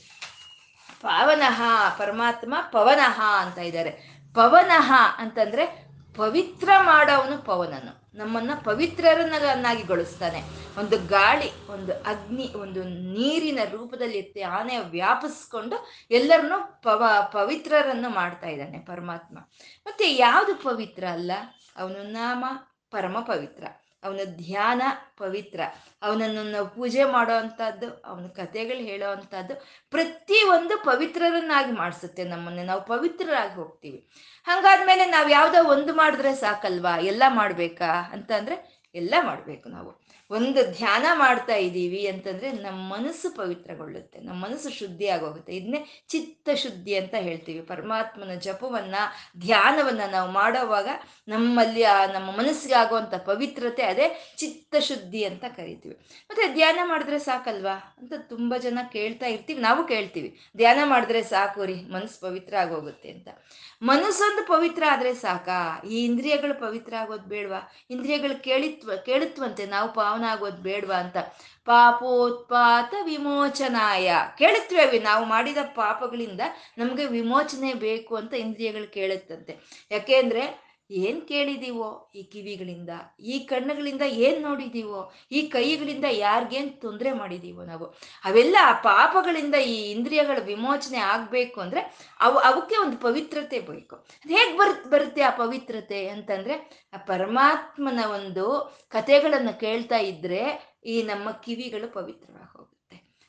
ಪಾವನಃ ಪರಮಾತ್ಮ ಪವನಃ ಅಂತ ಇದ್ದಾರೆ. ಪವನಃ ಅಂತಂದ್ರೆ ಪವಿತ್ರ ಮಾಡೋವನು ಪವನನು. ನಮ್ಮನ್ನ ಪವಿತ್ರರನ್ನಾಗಿ ಗೊಳಿಸ್ತಾನೆ ಒಂದು ಗಾಳಿ, ಒಂದು ಅಗ್ನಿ, ಒಂದು ನೀರಿನ ರೂಪದಲ್ಲಿ ಎತ್ತಿ ಆನೆ ವ್ಯಾಪಿಸ್ಕೊಂಡು ಎಲ್ಲರನ್ನೂ ಪವ, ಪವಿತ್ರರನ್ನು ಮಾಡ್ತಾ ಇದ್ದಾನೆ ಪರಮಾತ್ಮ. ಮತ್ತೆ ಯಾವುದು ಪವಿತ್ರ ಅಲ್ಲ? ಅವನು ನಾಮ ಪರಮ ಪವಿತ್ರ. ಅವನ ಧ್ಯಾನ ಪವಿತ್ರ. ಅವನನ್ನು ನಾವು ಪೂಜೆ ಮಾಡೋ ಅಂಥದ್ದು ಅವನ ಕಥೆಗಳು ಹೇಳೋ ಅಂಥದ್ದು ಪ್ರತಿ ಪವಿತ್ರರನ್ನಾಗಿ ಮಾಡಿಸುತ್ತೆ ನಮ್ಮನ್ನು. ನಾವು ಪವಿತ್ರರಾಗಿ ಹೋಗ್ತೀವಿ. ಹಂಗಾದ್ಮೇಲೆ ನಾವು ಯಾವುದೋ ಒಂದು ಮಾಡಿದ್ರೆ ಸಾಕಲ್ವಾ? ಎಲ್ಲ ಮಾಡಬೇಕಾ? ಅಂತ ಅಂದ್ರೆ ಎಲ್ಲ ಮಾಡಬೇಕು ನಾವು. ಒಂದು ಧ್ಯಾನ ಮಾಡ್ತಾ ಇದ್ದೀವಿ ಅಂತಂದ್ರೆ ನಮ್ಮ ಮನಸ್ಸು ಪವಿತ್ರಗೊಳ್ಳುತ್ತೆ, ನಮ್ಮ ಮನಸ್ಸು ಶುದ್ಧಿ ಆಗೋಗುತ್ತೆ ಇದನ್ನೇ ಚಿತ್ತ ಶುದ್ಧಿ ಅಂತ ಹೇಳ್ತೀವಿ. ಪರಮಾತ್ಮನ ಜಪವನ್ನ, ಧ್ಯಾನವನ್ನ ನಾವು ಮಾಡೋವಾಗ ನಮ್ಮಲ್ಲಿ ಆ ನಮ್ಮ ಮನಸ್ಸಿಗೆ ಆಗುವಂತ ಪವಿತ್ರತೆ ಅದೇ ಚಿತ್ತ ಶುದ್ಧಿ ಅಂತ ಕರಿತೀವಿ. ಮತ್ತೆ ಧ್ಯಾನ ಮಾಡಿದ್ರೆ ಸಾಕಲ್ವಾ? ಅಂತ ತುಂಬಾ ಜನ ಕೇಳ್ತಾ ಇರ್ತೀವಿ. ನಾವು ಕೇಳ್ತೀವಿ, ಧ್ಯಾನ ಮಾಡಿದ್ರೆ ಸಾಕು ರೀ, ಮನಸ್ಸು ಪವಿತ್ರ ಆಗೋಗುತ್ತೆ ಅಂತ. ಮನಸ್ಸೊಂದು ಪವಿತ್ರ ಆದ್ರೆ ಸಾಕಾ? ಈ ಇಂದ್ರಿಯಗಳು ಪವಿತ್ರ ಆಗೋದು ಬೇಡವಾ? ಇಂದ್ರಿಯಗಳು ಕೇಳಿತ್ವ ಕೇಳುತ್ತವಂತೆ ನಾವು ಪಾವನ ಆಗೋದು ಬೇಡವಾ ಅಂತ. ಪಾಪೋತ್ಪಾತ ವಿಮೋಚನಾಯ. ಕೇಳುತ್ತೇವೆ ನಾವು ಮಾಡಿದ ಪಾಪಗಳಿಂದ ನಮಗೆ ವಿಮೋಚನೆ ಬೇಕು ಅಂತ ಇಂದ್ರಿಯಗಳು ಕೇಳುತ್ತಂತೆ. ಯಾಕೆಂದ್ರೆ ಏನ್ ಕೇಳಿದೀವೋ ಈ ಕಿವಿಗಳಿಂದ, ಈ ಕಣ್ಣುಗಳಿಂದ ಏನ್ ನೋಡಿದೀವೋ, ಈ ಕೈಗಳಿಂದ ಯಾರಿಗೇನ್ ತೊಂದರೆ ಮಾಡಿದೀವೋ ನಾವು. ಅವೆಲ್ಲ ಆ ಪಾಪಗಳಿಂದ ಈ ಇಂದ್ರಿಯಗಳ ವಿಮೋಚನೆ ಆಗ್ಬೇಕು ಅಂದ್ರೆ ಅವು, ಅವಕ್ಕೆ ಒಂದು ಪವಿತ್ರತೆ ಬೇಕು. ಹೇಗ್ ಬರ್, ಬರುತ್ತೆ ಆ ಪವಿತ್ರತೆ ಅಂತಂದ್ರೆ, ಆ ಪರಮಾತ್ಮನ ಒಂದು ಕಥೆಗಳನ್ನು ಕೇಳ್ತಾ ಇದ್ರೆ ಈ ನಮ್ಮ ಕಿವಿಗಳು ಪವಿತ್ರವಾಗಿ ಹೋಗುತ್ತೆ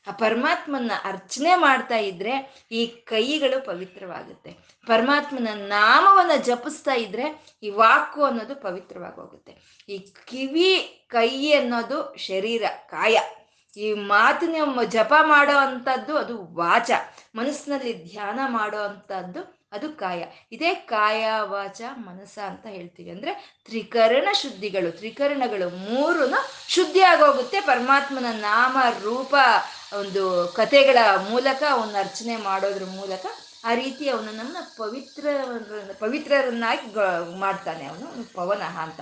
ಆ ಪರಮಾತ್ಮನ ಅರ್ಚನೆ ಮಾಡ್ತಾ ಇದ್ರೆ ಈ ಕೈಗಳು ಪವಿತ್ರವಾಗುತ್ತೆ. ಪರಮಾತ್ಮನ ನಾಮವನ್ನ ಜಪಿಸ್ತಾ ಇದ್ರೆ ಈ ವಾಕು ಅನ್ನೋದು ಪವಿತ್ರವಾಗಿ ಹೋಗುತ್ತೆ ಈ ಕಿವಿ, ಕೈ ಅನ್ನೋದು ಶರೀರ, ಕಾಯ. ಈ ಮಾತಿನ ಜಪ ಮಾಡೋ ಅಂಥದ್ದು ಅದು ವಾಚ. ಮನಸ್ಸಿನಲ್ಲಿ ಧ್ಯಾನ ಮಾಡೋ ಅಂಥದ್ದು ಅದು ಕಾಯ. ಇದೇ ಕಾಯ, ವಾಚ, ಮನಸ್ಸ ಅಂತ ಹೇಳ್ತೀವಿ. ಅಂದ್ರೆ ತ್ರಿಕರಣ ಶುದ್ಧಿಗಳು. ತ್ರಿಕರಣಗಳು ಮೂರು ಶುದ್ಧಿ ಆಗೋಗುತ್ತೆ ಪರಮಾತ್ಮನ ನಾಮ, ರೂಪ ಒಂದು ಕಥೆಗಳ ಮೂಲಕ ಅವನ್ನ ಅರ್ಚನೆ ಮಾಡೋದ್ರ ಮೂಲಕ ಆ ರೀತಿ ಅವನು ನಮ್ಮನ್ನ ಪವಿತ್ರ ಪವಿತ್ರರನ್ನಾಗಿ ಮಾಡ್ತಾನೆ ಅವನು ಪವನಃ ಅಂತ.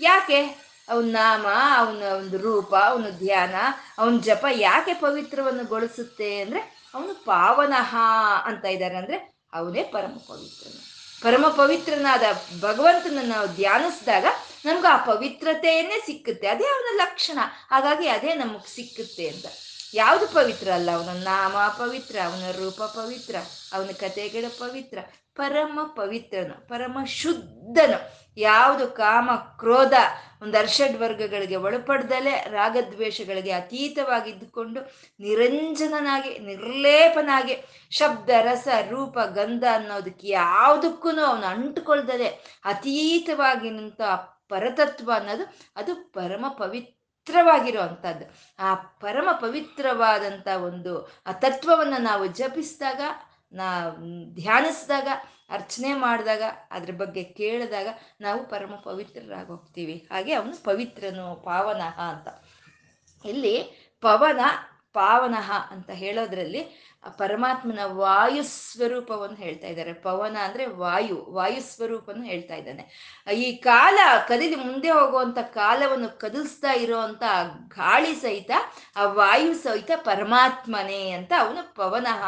ಯಾಕೆ? ಅವನ ನಾಮ, ಅವನ ಒಂದು ರೂಪ, ಅವನ ಧ್ಯಾನ, ಅವನ ಜಪ ಯಾಕೆ ಪವಿತ್ರವನ್ನು ಗೊಳಿಸುತ್ತೆ ಅಂದರೆ ಅವನು ಪಾವನಃ ಅಂತ ಇದ್ದಾರೆ ಅಂದರೆ ಅವನೇ ಪರಮ ಪವಿತ್ರನು. ಪರಮ ಪವಿತ್ರನಾದ ಭಗವಂತನ ನಾವು ಧ್ಯಾನಿಸಿದಾಗ ನಮ್ಗೆ ಆ ಪವಿತ್ರತೆಯನ್ನೇ ಸಿಕ್ಕುತ್ತೆ. ಅದೇ ಅವನ ಲಕ್ಷಣ. ಹಾಗಾಗಿ ಅದೇ ನಮಗೆ ಸಿಕ್ಕುತ್ತೆ ಅಂತ. ಯಾವುದು ಪವಿತ್ರ ಅಲ್ಲ, ಅವನ ನಾಮ ಪವಿತ್ರ, ಅವನ ರೂಪ ಪವಿತ್ರ, ಅವನ ಕಥೆಗಳ ಪವಿತ್ರ, ಪರಮ ಪವಿತ್ರನು, ಪರಮ ಶುದ್ಧನು. ಯಾವುದು ಕಾಮ, ಕ್ರೋಧ, ಒಂದು ಅರ್ಷಡ್ ವರ್ಗಗಳಿಗೆ ಒಳಪಡ್ದಲೆ, ರಾಗದ್ವೇಷಗಳಿಗೆ ಅತೀತವಾಗಿದ್ದುಕೊಂಡು ನಿರಂಜನನಾಗಿ, ನಿರ್ಲೇಪನಾಗಿ ಶಬ್ದ, ರಸ, ರೂಪ, ಗಂಧ ಅನ್ನೋದಕ್ಕೆ ಯಾವುದಕ್ಕೂ ಅವನು ಅಂಟುಕೊಳ್ದಲೆ ಅತೀತವಾಗಿ ನಿಂತ ಪರತತ್ವ ಅನ್ನೋದು, ಅದು ಪರಮ ಪವಿತ್ರ ಪವಿತ್ರವಾಗಿರೋ ಅಂಥದ್ದು ಆ ಪರಮ ಪವಿತ್ರವಾದಂಥ ಒಂದು, ಆ ತತ್ವವನ್ನು ನಾವು ಜಪಿಸಿದಾಗ ನಾ ಧ್ಯಾನಿಸಿದಾಗ, ಅರ್ಚನೆ ಮಾಡಿದಾಗ, ಅದ್ರ ಬಗ್ಗೆ ಕೇಳಿದಾಗ ನಾವು ಪರಮ ಪವಿತ್ರರಾಗಿ ಹೋಗ್ತೀವಿ ಹಾಗೆ ಅವನು ಪವಿತ್ರನು, ಪಾವನಃ ಅಂತ. ಇಲ್ಲಿ ಪವನ, ಪಾವನಃ ಅಂತ ಹೇಳೋದ್ರಲ್ಲಿ ಪರಮಾತ್ಮನ ವಾಯು ಸ್ವರೂಪವನ್ನು ಹೇಳ್ತಾ ಇದ್ದಾರೆ. ಪವನ ಅಂದ್ರೆ ವಾಯು ವಾಯು ಸ್ವರೂಪವನ್ನು ಹೇಳ್ತಾ ಇದ್ದಾನೆ. ಈ ಕಾಲ ಕದಿಲಿ ಮುಂದೆ ಹೋಗುವಂತ ಕಾಲವನ್ನು ಕದಲ್ಸ್ತಾ ಇರೋವಂಥ ಗಾಳಿ ಸಹಿತ, ಆ ವಾಯು ಸಹಿತ ಪರಮಾತ್ಮನೇ ಅಂತ ಅವನು ಪವನಃ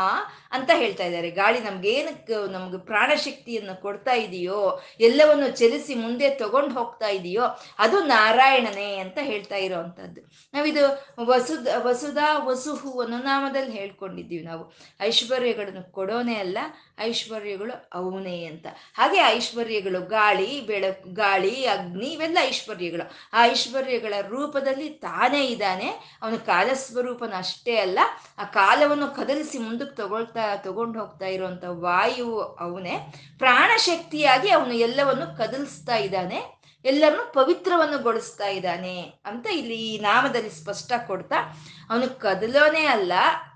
ಅಂತ ಹೇಳ್ತಾ ಇದ್ದಾರೆ. ಗಾಳಿ ನಮ್ಗೇನಕ್ಕೆ ನಮ್ಗೆ ಪ್ರಾಣಶಕ್ತಿಯನ್ನು ಕೊಡ್ತಾ ಇದೆಯೋ, ಎಲ್ಲವನ್ನು ಚಲಿಸಿ ಮುಂದೆ ತಗೊಂಡು ಹೋಗ್ತಾ ಇದೆಯೋ, ಅದು ನಾರಾಯಣನೇ ಅಂತ ಹೇಳ್ತಾ ಇರೋವಂಥದ್ದು ನಾವಿದು ವಸುದ ವಸುಧಾ ವಸುಹು ಅನ್ನೋ ನಾಮದಲ್ಲಿ ಹೇಳ್ಕೊಂಡಿದ್ದೀವಿ ನಾವು. ಐಶ್ವರ್ಯಗಳನ್ನು ಕೊಡೋನೇ ಅಲ್ಲ, ಐಶ್ವರ್ಯಗಳು ಅವನೇ ಅಂತ. ಹಾಗೆ ಐಶ್ವರ್ಯಗಳು ಗಾಳಿ, ಬೆಳ, ಗಾಳಿ, ಅಗ್ನಿ, ಇವೆಲ್ಲ ಐಶ್ವರ್ಯಗಳು. ಆ ಐಶ್ವರ್ಯಗಳ ರೂಪದಲ್ಲಿ ತಾನೇ ಇದ್ದಾನೆ. ಅವನ ಕಾಲಸ್ವರೂಪನ ಅಷ್ಟೇ ಅಲ್ಲ. ಆ ಕಾಲವನ್ನು ಕದಲಿಸಿ ಮುಂದಕ್ಕೆ ತಗೊಳ್ತಾ, ತಗೊಂಡು ಹೋಗ್ತಾ ಇರುವಂತ ವಾಯು ಅವನೇ. ಪ್ರಾಣಶಕ್ತಿಯಾಗಿ ಅವನು ಎಲ್ಲವನ್ನು ಕದಲಿಸ್ತಾ ಇದ್ದಾನೆ. ಎಲ್ಲರನ್ನು ಪವಿತ್ರವನ್ನು ಗೊಳಿಸ್ತಾ ಇದ್ದಾನೆ ಅಂತ ಇಲ್ಲಿ ಈ ನಾಮದಲ್ಲಿ ಸ್ಪಷ್ಟ ಕೊಡ್ತಾ, ಅವನು ಕದಲೋನೇ ಅಲ್ಲ,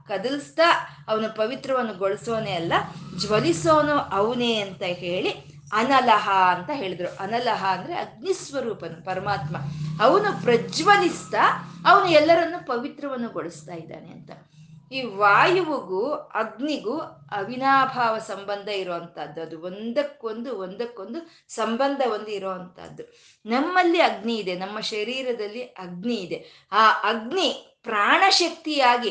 ಕದಲಿಸ್ತಾ, ಅವನು ಪವಿತ್ರವನ್ನು ಗೊಳಿಸೋನೇ ಅಲ್ಲ, ಜ್ವಲಿಸೋನು ಅವನೇ ಅಂತ ಹೇಳಿ ಅನಲಹ ಅಂತ ಹೇಳಿದ್ರು. ಅನಲಹ ಅಂದ್ರೆ ಅಗ್ನಿಸ್ವರೂಪನು, ಪರಮಾತ್ಮ. ಅವನು ಪ್ರಜ್ವಲಿಸ್ತಾ, ಅವನು ಎಲ್ಲರನ್ನು ಪವಿತ್ರವನ್ನು ಗೊಳಿಸ್ತಾ ಇದ್ದಾನೆ ಅಂತ. ಈ ವಾಯುವಿಗೂ ಅಗ್ನಿಗೂ ಅವಿನಾಭಾವ ಸಂಬಂಧ ಇರುವಂತಹದ್ದು. ಅದು ಒಂದಕ್ಕೊಂದು ಒಂದಕ್ಕೊಂದು ಸಂಬಂಧ ಒಂದು ಇರುವಂತಹದ್ದು. ನಮ್ಮಲ್ಲಿ ಅಗ್ನಿ ಇದೆ, ನಮ್ಮ ಶರೀರದಲ್ಲಿ ಅಗ್ನಿ ಇದೆ. ಆ ಅಗ್ನಿ ಪ್ರಾಣಶಕ್ತಿಯಾಗಿ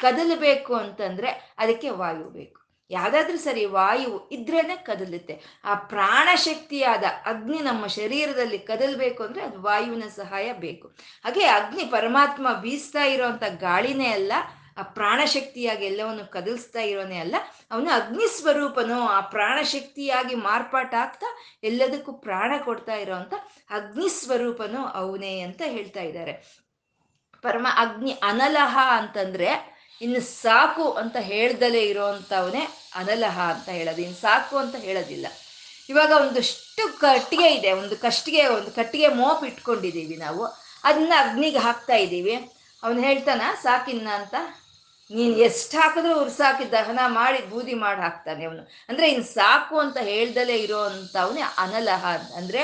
ಕದಲಬೇಕು ಅಂತಂದ್ರೆ ಅದಕ್ಕೆ ವಾಯು ಬೇಕು. ಯಾವ್ದಾದ್ರೂ ಸರಿ ವಾಯು ಇದ್ರೇನೆ ಕದಲುತ್ತೆ. ಆ ಪ್ರಾಣಶಕ್ತಿಯಾದ ಅಗ್ನಿ ನಮ್ಮ ಶರೀರದಲ್ಲಿ ಕದಲ್ಬೇಕು ಅಂದ್ರೆ ಅದು ವಾಯುವಿನ ಸಹಾಯ ಬೇಕು. ಹಾಗೆ ಅಗ್ನಿ ಪರಮಾತ್ಮ ಬೀಸ್ತಾ ಇರುವಂತ ಗಾಳಿನೇ ಅಲ್ಲ ಆ ಪ್ರಾಣಶಕ್ತಿಯಾಗಿ ಎಲ್ಲವನ್ನು ಕದಲಿಸ್ತಾ ಇರೋನೇ ಅಲ್ಲ, ಅವನು ಅಗ್ನಿ ಸ್ವರೂಪನು. ಆ ಪ್ರಾಣಶಕ್ತಿಯಾಗಿ ಮಾರ್ಪಾಟ ಆಗ್ತಾ ಎಲ್ಲದಕ್ಕೂ ಪ್ರಾಣ ಕೊಡ್ತಾ ಇರೋವಂಥ ಅಗ್ನಿ ಸ್ವರೂಪನು ಅವನೇ ಅಂತ ಹೇಳ್ತಾ ಇದ್ದಾರೆ. ಪರಮ ಅಗ್ನಿ ಅನಲಹ ಅಂತಂದ್ರೆ ಇನ್ನು ಸಾಕು ಅಂತ ಹೇಳ್ದಲೇ ಇರೋವಂಥವನೇ ಅನಲಹ ಅಂತ ಹೇಳೋದು. ಇನ್ನು ಸಾಕು ಅಂತ ಹೇಳೋದಿಲ್ಲ. ಇವಾಗ ಒಂದಷ್ಟು ಕಟ್ಟಿಗೆ ಇದೆ. ಒಂದು ಕಷ್ಟಿಗೆ, ಒಂದು ಕಟ್ಟಿಗೆ ಮೋಪ್ ಇಟ್ಕೊಂಡಿದ್ದೀವಿ ನಾವು. ಅದನ್ನ ಅಗ್ನಿಗೆ ಹಾಕ್ತಾ ಇದ್ದೀವಿ. ಅವನು ಹೇಳ್ತಾನ, ಸಾಕಿನ್ನ ಅಂತ? ನೀನು ಎಷ್ಟು ಹಾಕಿದ್ರು ಉರ್ಸಾಕಿ ದಹನ ಮಾಡಿ ಬೂದಿ ಮಾಡಿ ಹಾಕ್ತಾನೆ ಅವನು. ಅಂದ್ರೆ ಇನ್ ಸಾಕು ಅಂತ ಹೇಳ್ದಲೇ ಇರೋ ಅವನೇ ಅನಲಹ ಅಂದ್ರೆ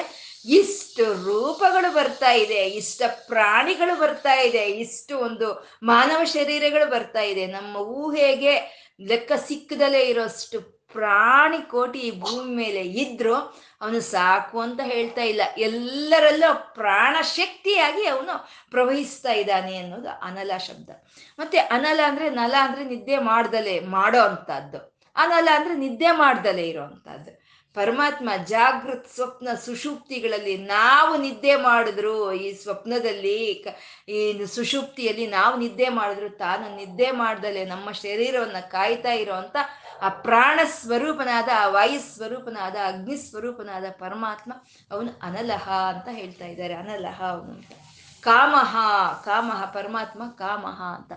ಇಷ್ಟು ರೂಪಗಳು ಬರ್ತಾ ಇದೆ, ಇಷ್ಟ ಪ್ರಾಣಿಗಳು ಬರ್ತಾ ಇದೆ, ಇಷ್ಟು ಒಂದು ಮಾನವ ಶರೀರಗಳು ಬರ್ತಾ ಇದೆ. ನಮ್ಮ ಊಹೆಗೆ ಲೆಕ್ಕ ಸಿಕ್ಕದಲ್ಲೇ ಇರೋಷ್ಟು ಪ್ರಾಣಿ ಕೋಟಿ ಈ ಭೂಮಿ ಮೇಲೆ ಇದ್ರು ಅವನು ಸಾಕು ಅಂತ ಹೇಳ್ತಾ ಇಲ್ಲ. ಎಲ್ಲರಲ್ಲೂ ಪ್ರಾಣ ಶಕ್ತಿಯಾಗಿ ಅವನು ಪ್ರವಹಿಸ್ತಾ ಇದ್ದಾನೆ ಅನ್ನೋದು ಅನಲ ಶಬ್ದ. ಮತ್ತೆ ಅನಲ ಅಂದ್ರೆ ನಲ ಅಂದ್ರೆ ನಿದ್ದೆ ಮಾಡ್ದಲೆ, ಮಾಡೋ ಅಂತದ್ದು. ಅನಲ ಅಂದ್ರೆ ನಿದ್ದೆ ಮಾಡ್ದಲೆ ಇರೋ ಅಂತದ್ದು. ಪರಮಾತ್ಮ ಜಾಗೃತ್ ಸ್ವಪ್ನ ಸುಷುಪ್ತಿಗಳಲ್ಲಿ ನಾವು ನಿದ್ದೆ ಮಾಡಿದ್ರು. ಈ ಸ್ವಪ್ನದಲ್ಲಿ ಈ ಸುಷುಪ್ತಿಯಲ್ಲಿ ನಾವು ನಿದ್ದೆ ಮಾಡಿದ್ರು. ತಾನು ನಿದ್ದೆ ಮಾಡ್ದಲೆ ನಮ್ಮ ಶರೀರವನ್ನು ಕಾಯ್ತಾ ಇರೋವಂಥ ಆ ಪ್ರಾಣ ಸ್ವರೂಪನಾದ, ಆ ವಾಯು ಸ್ವರೂಪನಾದ, ಅಗ್ನಿ ಸ್ವರೂಪನಾದ ಪರಮಾತ್ಮ ಅವನು ಅನಲಹ ಅಂತ ಹೇಳ್ತಾ ಇದ್ದಾರೆ. ಅನಲಹ ಅವನು ಅಂತ. ಕಾಮಹ ಕಾಮಹ ಪರಮಾತ್ಮ ಕಾಮಹ ಅಂತ.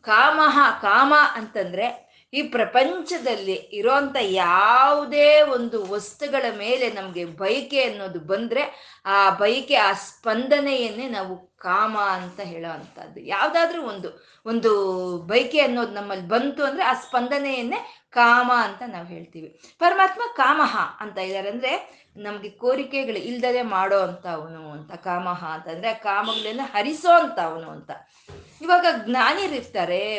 ಕಾಮಹ, ಕಾಮ ಅಂತಂದ್ರೆ ಈ ಪ್ರಪಂಚದಲ್ಲಿ ಇರೋಂಥ ಯಾವುದೇ ಒಂದು ವಸ್ತುಗಳ ಮೇಲೆ ನಮಗೆ ಬಯಕೆ ಅನ್ನೋದು ಬಂದ್ರೆ ಆ ಬಯಕೆ, ಆ ಸ್ಪಂದನೆಯನ್ನೇ ನಾವು ಕಾಮ ಅಂತ ಹೇಳೋ ಅಂಥದ್ದು. ಯಾವುದಾದ್ರೂ ಒಂದು ಒಂದು ಬಯಕೆ ಅನ್ನೋದು ನಮ್ಮಲ್ಲಿ ಬಂತು ಅಂದ್ರೆ ಆ ಸ್ಪಂದನೆಯನ್ನೇ ಕಾಮ ಅಂತ ನಾವು ಹೇಳ್ತೀವಿ. ಪರಮಾತ್ಮ ಕಾಮಹ ಅಂತ ಇದ್ದಾರೆ ಅಂದ್ರೆ ನಮ್ಗೆ ಕೋರಿಕೆಗಳು ಇಲ್ದಲೆ ಮಾಡೋ ಅವನು ಅಂತ ಕಾಮಹ ಅಂತಂದ್ರೆ ಕಾಮಗಳನ್ನ ಹರಿಸೋ ಅವನು ಅಂತ. ಇವಾಗ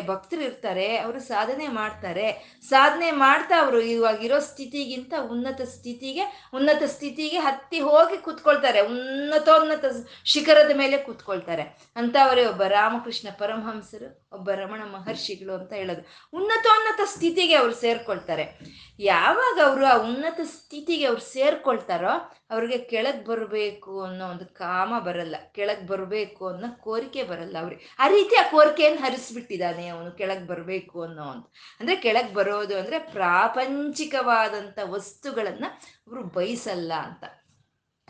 ಭಕ್ತರು ಇರ್ತಾರೆ, ಅವರು ಸಾಧನೆ ಮಾಡ್ತಾರೆ. ಸಾಧನೆ ಮಾಡ್ತಾ ಅವರು ಇವಾಗ ಇರೋ ಸ್ಥಿತಿಗಿಂತ ಉನ್ನತ ಸ್ಥಿತಿಗೆ ಉನ್ನತ ಸ್ಥಿತಿಗೆ ಹತ್ತಿ ಹೋಗಿ ಕುತ್ಕೊಳ್ತಾರೆ. ಉನ್ನತೋನ್ನತ ಶಿಖರದ ಮೇಲೆ ಕುತ್ಕೊಳ್ತಾರೆ. ಅಂತ ಅವರೇ ಒಬ್ಬ ರಾಮಕೃಷ್ಣ ಪರಮಹಂಸರು, ಒಬ್ಬ ರಮಣ ಮಹರ್ಷಿಗಳು ಅಂತ ಹೇಳೋದು. ಉನ್ನತೋನ್ನತ ಸ್ಥಿತಿಗೆ ಅವ್ರು ಸೇರ್ಕೊಳ್ತಾರೆ. ಯಾವಾಗ ಅವರು ಆ ಉನ್ನತ ಸ್ಥಿತಿಗೆ ಅವ್ರು ಸೇರ್ಕೊಳ್ತಾರೋ ಅವ್ರಿಗೆ ಕೆಳಗ್ ಬರಬೇಕು ಅನ್ನೋ ಒಂದು ಕಾಮ ಬರಲ್ಲ. ಕೆಳಗ್ ಬರಬೇಕು ಅನ್ನೋ ಕೋರಿಕೆ ಬರಲ್ಲ ಅವ್ರಿಗೆ. ಆ ಆ ಕೋರಿಕೆಯನ್ನು ಹರಿಸ್ಬಿಟ್ಟಿದ್ದಾನೆ ಅವನು ಕೆಳಗೆ ಬರಬೇಕು ಅನ್ನೋ ಅಂತ ಅಂದ್ರೆ ಕೆಳಗೆ ಬರೋದು ಅಂದ್ರೆ ಪ್ರಾಪಂಚಿಕವಾದಂಥ ವಸ್ತುಗಳನ್ನ ಅವರು ಬಯಸಲ್ಲ ಅಂತ.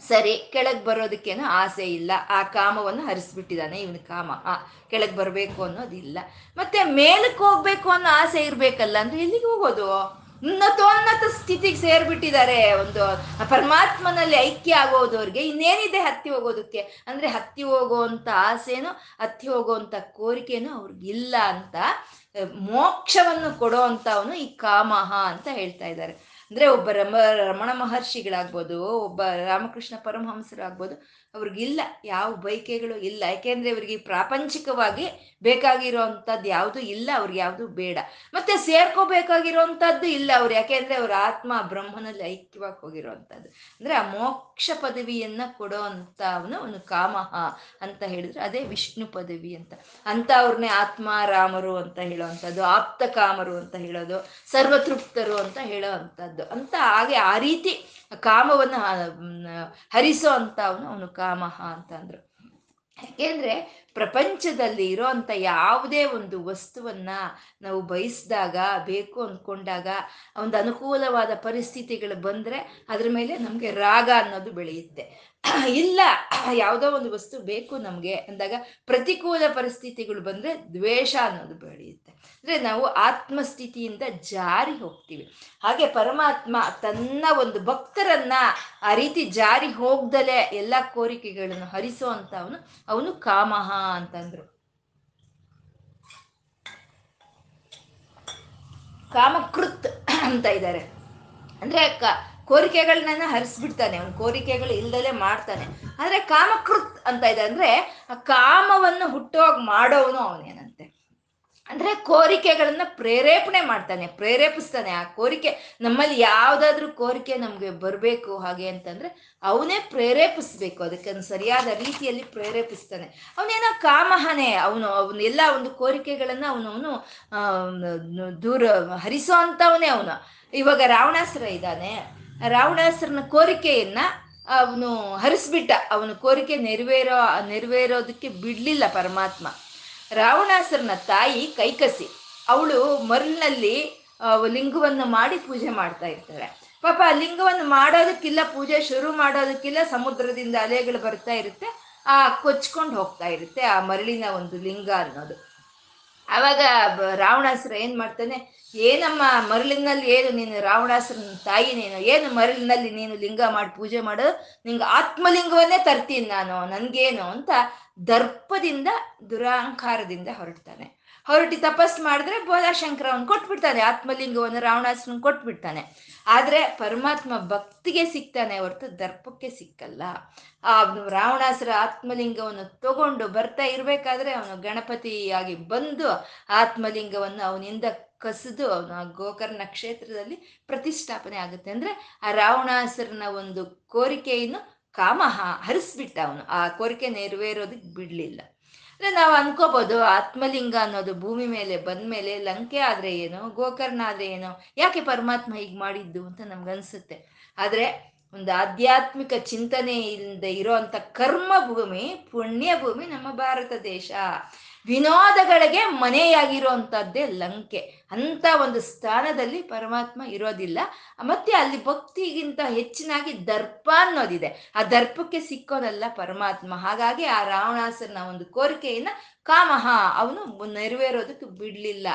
ಸರಿ, ಕೆಳಗೆ ಬರೋದಕ್ಕೇನು ಆಸೆ ಇಲ್ಲ. ಆ ಕಾಮವನ್ನು ಹರಿಸ್ಬಿಟ್ಟಿದ್ದಾನೆ ಇವನ ಕಾಮ. ಆ, ಕೆಳಗೆ ಬರಬೇಕು ಅನ್ನೋದಿಲ್ಲ. ಮತ್ತೆ ಮೇಲಕ್ಕೆ ಹೋಗ್ಬೇಕು ಅನ್ನೋ ಆಸೆ ಇರಬೇಕಲ್ಲ ಅಂದ್ರೆ ಎಲ್ಲಿಗೆ ಹೋಗೋದು? ಉನ್ನತೋನ್ನತ ಸ್ಥಿತಿಗೆ ಸೇರ್ಬಿಟ್ಟಿದ್ದಾರೆ. ಒಂದು ಪರಮಾತ್ಮನಲ್ಲಿ ಐಕ್ಯ ಆಗೋದವ್ರಿಗೆ ಇನ್ನೇನಿದೆ ಹತ್ತಿ ಹೋಗೋದಕ್ಕೆ? ಅಂದ್ರೆ ಹತ್ತಿ ಹೋಗುವಂತ ಆಸೆನೂ, ಹತ್ತಿ ಹೋಗುವಂತ ಕೋರಿಕೆನೂ ಅವ್ರಿಗಿಲ್ಲ ಅಂತ ಮೋಕ್ಷವನ್ನು ಕೊಡೋ ಅಂತವನು ಈ ಕಾಮಹ ಅಂತ ಹೇಳ್ತಾ ಇದ್ದಾರೆ. ಅಂದ್ರೆ ಒಬ್ಬ ರಮ, ರಮಣ ಮಹರ್ಷಿಗಳಾಗ್ಬೋದು, ಒಬ್ಬ ರಾಮಕೃಷ್ಣ ಪರಮಹಂಸರಾಗ್ಬೋದು ಅವ್ರಿಗಿಲ್ಲ, ಯಾವ ಬೈಕೆಗಳು ಇಲ್ಲ. ಯಾಕೆಂದ್ರೆ ಇವ್ರಿಗೆ ಪ್ರಾಪಂಚಿಕವಾಗಿ ಬೇಕಾಗಿರೋ ಅಂಥದ್ದು ಯಾವುದು ಇಲ್ಲ, ಅವ್ರಿಗೆ ಯಾವುದು ಬೇಡ. ಮತ್ತೆ ಸೇರ್ಕೋಬೇಕಾಗಿರೋಂಥದ್ದು ಇಲ್ಲ ಅವ್ರು. ಯಾಕೆಂದ್ರೆ ಅವ್ರ ಆತ್ಮ ಬ್ರಹ್ಮನಲ್ಲಿ ಐಕ್ಯವಾಗಿ ಹೋಗಿರೋವಂಥದ್ದು. ಅಂದ್ರೆ ಆ ಮೋಕ್ಷ ಪದವಿಯನ್ನ ಕೊಡೋ ಅಂತ ಅವನು ಅವನು ಕಾಮಹ ಅಂತ ಹೇಳಿದ್ರೆ ಅದೇ ವಿಷ್ಣು ಪದವಿ ಅಂತ. ಅಂತ ಅವ್ರನ್ನೇ ಆತ್ಮ ರಾಮರು ಅಂತ ಹೇಳೋವಂಥದ್ದು, ಆಪ್ತ ಕಾಮರು ಅಂತ ಹೇಳೋದು, ಸರ್ವತೃಪ್ತರು ಅಂತ ಹೇಳೋ ಅಂಥದ್ದು ಅಂತ ಹಾಗೆ ಆ ರೀತಿ ಕಾಮವನ್ನು ಹರಿಸೋ ಅಂತ ಅವನು ಅವನು ಕಾಮಹ ಅಂತಂದ್ರು. ಯಾಕೆಂದ್ರೆ ಪ್ರಪಂಚದಲ್ಲಿ ಇರೋಂಥ ಯಾವುದೇ ಒಂದು ವಸ್ತುವನ್ನ ನಾವು ಬಯಸಿದಾಗ, ಬೇಕು ಅಂದ್ಕೊಂಡಾಗ ಒಂದು ಅನುಕೂಲವಾದ ಪರಿಸ್ಥಿತಿಗಳು ಬಂದರೆ ಅದ್ರ ಮೇಲೆ ನಮಗೆ ರಾಗ ಅನ್ನೋದು ಬೆಳೆಯುತ್ತೆ. ಇಲ್ಲ, ಯಾವುದೋ ಒಂದು ವಸ್ತು ಬೇಕು ನಮಗೆ ಅಂದಾಗ ಪ್ರತಿಕೂಲ ಪರಿಸ್ಥಿತಿಗಳು ಬಂದರೆ ದ್ವೇಷ ಅನ್ನೋದು ಬೆಳೆಯುತ್ತೆ. ಅಂದರೆ ನಾವು ಆತ್ಮಸ್ಥಿತಿಯಿಂದ ಜಾರಿ ಹೋಗ್ತೀವಿ. ಹಾಗೆ ಪರಮಾತ್ಮ ತನ್ನ ಒಂದು ಭಕ್ತರನ್ನ ಆ ರೀತಿ ಜಾರಿ ಹೋಗ್ದಲೇ ಎಲ್ಲ ಕೋರಿಕೆಗಳನ್ನು ಹರಿಸೋ ಅಂತ ಅವನು ಅವನು ಕಾಮಹ ಅಂತಂದ್ರು. ಕಾಮಕೃತ್ ಅಂತ ಇದ್ದಾರೆ. ಅಂದ್ರೆ ಕ ಕೋರಿಕೆಗಳನ್ನ ಹರಿಸ್ಬಿಡ್ತಾನೆ. ಅವನು ಕೋರಿಕೆಗಳು ಇಲ್ದಲೆ ಮಾಡ್ತಾನೆ. ಆದ್ರೆ ಕಾಮಕೃತ್ ಅಂತ ಇದೆ ಅಂದ್ರೆ, ಆ ಕಾಮವನ್ನು ಹುಟ್ಟೋಗಿ ಮಾಡೋವನು ಅವನೇನಂತೆ ಅಂದ್ರೆ ಕೋರಿಕೆಗಳನ್ನ ಪ್ರೇರೇಪಣೆ ಮಾಡ್ತಾನೆ, ಪ್ರೇರೇಪಿಸ್ತಾನೆ. ಆ ಕೋರಿಕೆ, ನಮ್ಮಲ್ಲಿ ಯಾವ್ದಾದ್ರು ಕೋರಿಕೆ ನಮ್ಗೆ ಬರಬೇಕು ಹಾಗೆ ಅಂತಂದ್ರೆ, ಅವನೇ ಪ್ರೇರೇಪಿಸ್ಬೇಕು. ಅದಕ್ಕೆ ಸರಿಯಾದ ರೀತಿಯಲ್ಲಿ ಪ್ರೇರೇಪಿಸ್ತಾನೆ. ಅವನೇನೋ ಕಾಮಹನೆ, ಅವನು ಅವನು ಎಲ್ಲ ಒಂದು ಕೋರಿಕೆಗಳನ್ನ ಅವನು ಅವನು ದೂರ ಹರಿಸೋ ಅಂತವನೇ ಅವನು. ಇವಾಗ ರಾವಣಾಸುರ ಇದ್ದಾನೆ. ರಾವಣಾಸುರನ ಕೋರಿಕೆಯನ್ನ ಅವನು ಹರಿಸ್ಬಿಟ್ಟ. ಅವನ ಕೋರಿಕೆ ನೆರವೇರೋ, ನೆರವೇರೋದಕ್ಕೆ ಬಿಡ್ಲಿಲ್ಲ ಪರಮಾತ್ಮ. ರಾವಣಾಸರನ ತಾಯಿ ಕೈಕಸಿ. ಅವಳು ಮರಳಿನಲ್ಲಿ ಲಿಂಗವನ್ನು ಮಾಡಿ ಪೂಜೆ ಮಾಡ್ತಾ ಇರ್ತಾಳೆ. ಪಾಪ ಲಿಂಗವನ್ನು ಮಾಡೋದಕ್ಕಿಲ್ಲ, ಪೂಜೆ ಶುರು ಮಾಡೋದಕ್ಕಿಲ್ಲ, ಸಮುದ್ರದಿಂದ ಅಲೆಗಳು ಬರ್ತಾ ಇರುತ್ತೆ. ಆ ಕೊಚ್ಕೊಂಡು ಹೋಗ್ತಾ ಇರುತ್ತೆ ಆ ಮರಳಿನ ಒಂದು ಲಿಂಗ ಅನ್ನೋದು. ಆವಾಗ ಬ- ರಾವಣಾಸುರ ಏನ್ ಮಾಡ್ತಾನೆ, ಏನಮ್ಮ ಮರಳಿನಲ್ಲಿ ಏನು ನೀನು ರಾವಣಾಸುರನ ತಾಯಿ ನೀನು, ಏನು ಮರಳಿನಲ್ಲಿ ನೀನು ಲಿಂಗ ಮಾಡಿ ಪೂಜೆ ಮಾಡು, ನಿಂಗೆ ಆತ್ಮಲಿಂಗವನ್ನೇ ತರ್ತೀನಿ ನಾನು, ನನ್ಗೇನು ಅಂತ ದರ್ಪದಿಂದ ದುರಾಂಕಾರದಿಂದ ಹೊರಡ್ತಾನೆ. ಹೊರಟಿ ತಪಸ್ ಮಾಡಿದ್ರೆ ಬೋಧಾಶಂಕರ ಅವನು ಕೊಟ್ಬಿಡ್ತಾನೆ, ಆತ್ಮಲಿಂಗವನ್ನು ರಾವಣಾಸುರನ್ ಕೊಟ್ಬಿಡ್ತಾನೆ. ಆದ್ರೆ ಪರಮಾತ್ಮ ಭಕ್ತಿಗೆ ಸಿಗ್ತಾನೆ ಹೊರತು ದರ್ಪಕ್ಕೆ ಸಿಕ್ಕಲ್ಲ. ಆ ರಾವಣಾಸುರ ಆತ್ಮಲಿಂಗವನ್ನು ತಗೊಂಡು ಬರ್ತಾ ಇರ್ಬೇಕಾದ್ರೆ ಅವನು ಗಣಪತಿಯಾಗಿ ಬಂದು ಆತ್ಮಲಿಂಗವನ್ನು ಅವನಿಂದ ಕಸಿದು ಅವನು ಆ ಗೋಕರ್ಣ ಕ್ಷೇತ್ರದಲ್ಲಿ ಪ್ರತಿಷ್ಠಾಪನೆ ಆಗುತ್ತೆ. ಅಂದ್ರೆ ಆ ರಾವಣಾಸುರನ ಒಂದು ಕೋರಿಕೆಯನ್ನು ಕಾಮಹ ಹರಿಸ್ಬಿಟ್ಟ ಅವನು. ಆ ಕೋರಿಕೆ ನೆರವೇರೋದಕ್ಕೆ ಬಿಡ್ಲಿಲ್ಲ. ಅಂದ್ರೆ ನಾವು ಅನ್ಕೋಬಹುದು ಆತ್ಮಲಿಂಗ ಅನ್ನೋದು ಭೂಮಿ ಮೇಲೆ ಬಂದ್ಮೇಲೆ ಲಂಕೆ ಆದ್ರೆ ಏನು, ಗೋಕರ್ಣ ಆದ್ರೆ ಏನೋ, ಯಾಕೆ ಪರಮಾತ್ಮ ಹೀಗೆ ಮಾಡಿದ್ದು ಅಂತ ನಮ್ಗನ್ಸುತ್ತೆ ಆದ್ರೆ ಒಂದು ಆಧ್ಯಾತ್ಮಿಕ ಚಿಂತನೆಯಿಂದ ಇರೋಂಥ ಕರ್ಮ ಭೂಮಿ ಪುಣ್ಯ ಭೂಮಿ ನಮ್ಮ ಭಾರತ ದೇಶ. ವಿನೋದಗಳಿಗೆ ಮನೆಯಾಗಿರುವಂತಹದ್ದೇ ಲಂಕೆ. ಅಂತ ಒಂದು ಸ್ಥಾನದಲ್ಲಿ ಪರಮಾತ್ಮ ಇರೋದಿಲ್ಲ. ಮತ್ತೆ ಅಲ್ಲಿ ಭಕ್ತಿಗಿಂತ ಹೆಚ್ಚಿನಾಗಿ ದರ್ಪ ಅನ್ನೋದಿದೆ. ಆ ದರ್ಪಕ್ಕೆ ಸಿಕ್ಕೋನಲ್ಲ ಪರಮಾತ್ಮ. ಹಾಗಾಗಿ ಆ ರಾವಣಾಸನ ಒಂದು ಕೋರಿಕೆಯನ್ನ ಕಾಮಹ ಅವನು ನೆರವೇರೋದಕ್ಕೆ ಬಿಡ್ಲಿಲ್ಲ.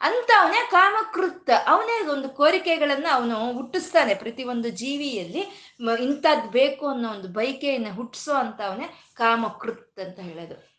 ಅಂತ ಅವನೇ ಕಾಮಕೃತ್ ಅವನೇ ಒಂದು ಕೋರಿಕೆಗಳನ್ನ ಅವನು ಹುಟ್ಟಿಸ್ತಾನೆ. ಪ್ರತಿಯೊಂದು ಜೀವಿಯಲ್ಲಿ ಇಂಥದ್ದು ಬೇಕು ಅನ್ನೋ ಒಂದು ಬಯಕೆಯನ್ನು ಹುಟ್ಟಿಸೋ ಅಂತ ಅವನೇ ಕಾಮಕೃತ್ ಅಂತ ಹೇಳೋದು.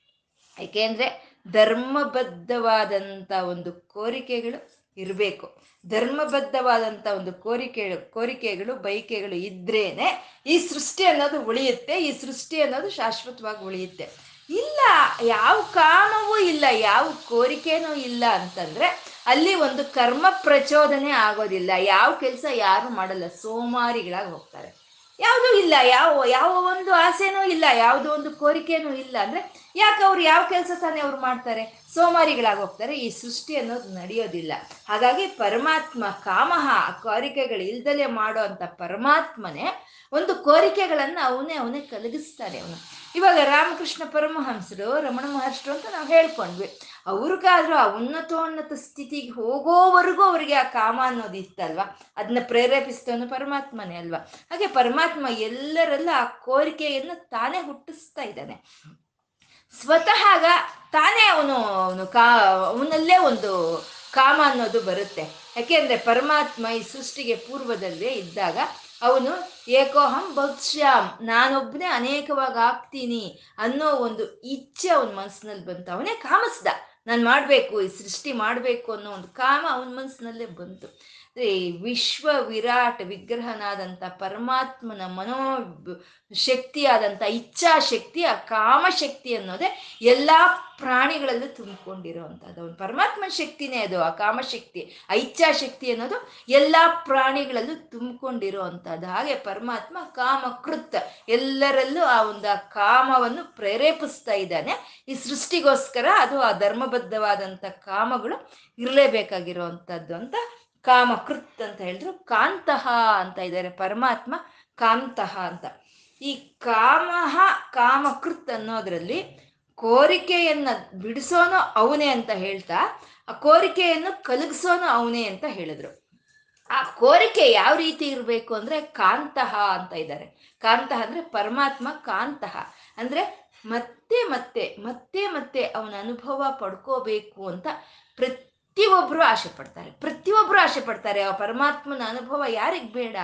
ಏಕೆಂದ್ರೆ ಧರ್ಮಬದ್ಧವಾದಂಥ ಒಂದು ಕೋರಿಕೆಗಳು ಇರಬೇಕು. ಧರ್ಮಬದ್ಧವಾದಂಥ ಒಂದು ಕೋರಿಕೆ ಕೋರಿಕೆಗಳು, ಬಯಕೆಗಳು ಇದ್ರೇನೆ ಈ ಸೃಷ್ಟಿ ಅನ್ನೋದು ಉಳಿಯುತ್ತೆ, ಈ ಸೃಷ್ಟಿ ಅನ್ನೋದು ಶಾಶ್ವತವಾಗಿ ಉಳಿಯುತ್ತೆ. ಇಲ್ಲ, ಯಾವ ಕಾಮವೂ ಇಲ್ಲ, ಯಾವ ಕೋರಿಕೆನೂ ಇಲ್ಲ ಅಂತಂದ್ರೆ ಅಲ್ಲಿ ಒಂದು ಕರ್ಮ ಪ್ರಚೋದನೆ ಆಗೋದಿಲ್ಲ. ಯಾವ ಕೆಲಸ ಯಾರು ಮಾಡಲ್ಲ, ಸೋಮಾರಿಗಳಾಗಿ ಹೋಗ್ತಾರೆ. ಯಾವುದೂ ಇಲ್ಲ. ಯಾವ ಯಾವ ಒಂದು ಆಸೆನೂ ಇಲ್ಲ. ಯಾವುದೋ ಒಂದು ಕೋರಿಕೆನೂ ಇಲ್ಲ. ಅಂದ್ರೆ ಯಾಕೆ ಅವ್ರು ಯಾವ ಕೆಲಸ ತಾನೇ ಅವ್ರು ಮಾಡ್ತಾರೆ? ಸೋಮಾರಿಗಳಾಗಿ ಹೋಗ್ತಾರೆ. ಈ ಸೃಷ್ಟಿ ಅನ್ನೋದು ನಡೆಯೋದಿಲ್ಲ. ಹಾಗಾಗಿ ಪರಮಾತ್ಮ ಕಾಮಹ ಕೋರಿಕೆಗಳು ಇಲ್ದಲೆ ಮಾಡೋ ಅಂತ ಪರಮಾತ್ಮನೇ ಒಂದು ಕೋರಿಕೆಗಳನ್ನು ಅವನೇ ಅವನೇ ಕಲಗಿಸ್ತಾನೆ ಅವನು. ಇವಾಗ ರಾಮಕೃಷ್ಣ ಪರಮಹಂಸರು, ರಮಣ ಮಹರ್ಷರು ಅಂತ ನಾವು ಹೇಳ್ಕೊಂಡ್ವಿ. ಅವ್ರಿಗಾದ್ರೂ ಆ ಉನ್ನತೋನ್ನತ ಸ್ಥಿತಿಗೆ ಹೋಗೋವರೆಗೂ ಅವ್ರಿಗೆ ಆ ಕಾಮ ಅನ್ನೋದು ಇತ್ತಲ್ವಾ? ಅದನ್ನ ಪ್ರೇರೇಪಿಸ್ತವನು ಪರಮಾತ್ಮನೇ ಅಲ್ವಾ? ಹಾಗೆ ಪರಮಾತ್ಮ ಎಲ್ಲರಲ್ಲ ಆ ಕೋರಿಕೆಯನ್ನು ತಾನೇ ಹುಟ್ಟಿಸ್ತಾ ಇದ್ದಾನೆ. ಆಗ ತಾನೇ ಅವನು ಅವನು ಕಾ, ಅವನಲ್ಲೇ ಒಂದು ಕಾಮ ಅನ್ನೋದು ಬರುತ್ತೆ. ಯಾಕೆಂದ್ರೆ ಪರಮಾತ್ಮ ಈ ಸೃಷ್ಟಿಗೆ ಪೂರ್ವದಲ್ಲೇ ಇದ್ದಾಗ ಅವನು ಏಕೋಹಂ ಭಕ್ಷ್ಯಾಮ್ ನಾನೊಬ್ಬನೇ ಅನೇಕವಾಗಿ ಆಗ್ತೀನಿ ಅನ್ನೋ ಒಂದು ಇಚ್ಛೆ ಅವನ ಮನಸ್ಸಿನಲ್ಲಿ ಬಂತು. ಅವನೇ ಕಾಮಿಸ್ದ. ನಾನು ಮಾಡಬೇಕು ಈ ಸೃಷ್ಟಿ ಮಾಡಬೇಕು ಅನ್ನೋ ಒಂದು ಕಾಮ ಅವನ ಮನಸ್ಸಿನಲ್ಲೇ ಬಂತು. ವಿಶ್ವ ವಿರಾಟ್ ವಿಗ್ರಹನಾದಂಥ ಪರಮಾತ್ಮನ ಮನೋ ಶಕ್ತಿಯಾದಂಥ ಇಚ್ಛಾಶಕ್ತಿ, ಆ ಕಾಮಶಕ್ತಿ ಅನ್ನೋದೇ ಎಲ್ಲ ಪ್ರಾಣಿಗಳಲ್ಲೂ ತುಂಬಿಕೊಂಡಿರುವಂಥದ್ದು. ಅವನು ಪರಮಾತ್ಮನ ಶಕ್ತಿನೇ ಅದು, ಆ ಕಾಮಶಕ್ತಿ, ಆ ಇಚ್ಛಾಶಕ್ತಿ ಅನ್ನೋದು ಎಲ್ಲ ಪ್ರಾಣಿಗಳಲ್ಲೂ ತುಂಬಿಕೊಂಡಿರುವಂಥದ್ದು. ಹಾಗೆ ಪರಮಾತ್ಮ ಕಾಮಕೃತ್ ಎಲ್ಲರಲ್ಲೂ ಆ ಒಂದು ಆ ಕಾಮವನ್ನು ಪ್ರೇರೇಪಿಸ್ತಾ ಇದ್ದಾನೆ. ಈ ಸೃಷ್ಟಿಗೋಸ್ಕರ ಅದು ಆ ಧರ್ಮಬದ್ಧವಾದಂಥ ಕಾಮಗಳು ಇರಲೇಬೇಕಾಗಿರುವಂಥದ್ದು ಅಂತ ಕಾಮಕೃತ್ ಅಂತ ಹೇಳಿದ್ರು ಕಾಂತಹ ಅಂತ ಇದ್ದಾರೆ, ಪರಮಾತ್ಮ ಕಾಂತಹ ಅಂತ. ಈ ಕಾಮಹ ಕಾಮಕೃತ್ ಅನ್ನೋದ್ರಲ್ಲಿ ಕೋರಿಕೆಯನ್ನ ಬಿಡಿಸೋನು ಅವನೇ ಅಂತ ಹೇಳ್ತಾ, ಆ ಕೋರಿಕೆಯನ್ನು ಕಲಗಿಸೋನು ಅವನೇ ಅಂತ ಹೇಳಿದ್ರು. ಆ ಕೋರಿಕೆ ಯಾವ ರೀತಿ ಇರಬೇಕು ಅಂದ್ರೆ ಕಾಂತಹ ಅಂತ ಇದ್ದಾರೆ. ಕಾಂತಹ ಅಂದ್ರೆ ಪರಮಾತ್ಮ ಕಾಂತಹ ಅಂದ್ರೆ ಮತ್ತೆ ಮತ್ತೆ ಮತ್ತೆ ಮತ್ತೆ ಅವನ ಅನುಭವ ಪಡ್ಕೋಬೇಕು ಅಂತ ಪ್ರತಿಯೊಬ್ರು ಆಸೆ ಪಡ್ತಾರೆ. ಪ್ರತಿಯೊಬ್ಬರು ಆಸೆ ಪಡ್ತಾರೆ. ಆ ಪರಮಾತ್ಮನ ಅನುಭವ ಯಾರಿಗೆ ಬೇಡ?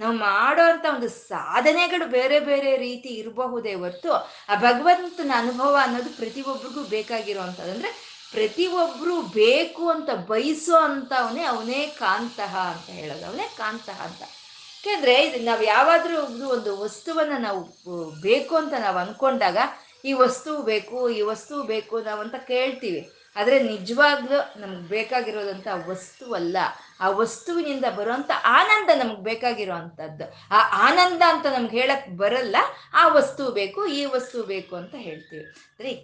ನಾವು ಮಾಡೋ ಅಂತ ಒಂದು ಸಾಧನೆಗಳು ಬೇರೆ ಬೇರೆ ರೀತಿ ಇರಬಹುದೇ ಹೊರತು ಆ ಭಗವಂತನ ಅನುಭವ ಅನ್ನೋದು ಪ್ರತಿಯೊಬ್ಬರಿಗೂ ಬೇಕಾಗಿರುವಂಥದ್ದು. ಅಂದ್ರೆ ಪ್ರತಿಯೊಬ್ಬರು ಬೇಕು ಅಂತ ಬಯಸೋ ಅಂತವನೇ ಅವನೇ ಕಾಂತಹ ಅಂತ ಹೇಳೋದು. ಅವನೇ ಕಾಂತಹ ಅಂತ. ಯಾಕೆಂದ್ರೆ ಇದು ನಾವು ಯಾವಾದ್ರೂ ಒಂದು ವಸ್ತುವನ್ನು ನಾವು ಬೇಕು ಅಂತ ನಾವು ಅನ್ಕೊಂಡಾಗ ಈ ವಸ್ತು ಬೇಕು, ಈ ವಸ್ತು ಬೇಕು ನಾವು ಅಂತ ಕೇಳ್ತೀವಿ. ಆದ್ರೆ ನಿಜವಾಗ್ಲೂ ನಮ್ಗೆ ಬೇಕಾಗಿರೋದಂಥ ವಸ್ತುವಲ್ಲ. ಆ ವಸ್ತುವಿನಿಂದ ಬರುವಂಥ ಆನಂದ ನಮ್ಗೆ ಬೇಕಾಗಿರೋವಂಥದ್ದು ಆ ಆನಂದ ಅಂತ ನಮ್ಗೆ ಹೇಳಕ್ಕೆ ಬರಲ್ಲ, ಆ ವಸ್ತು ಬೇಕು, ಈ ವಸ್ತು ಬೇಕು ಅಂತ ಹೇಳ್ತೀವಿ. ಅಂದರೆ ಈ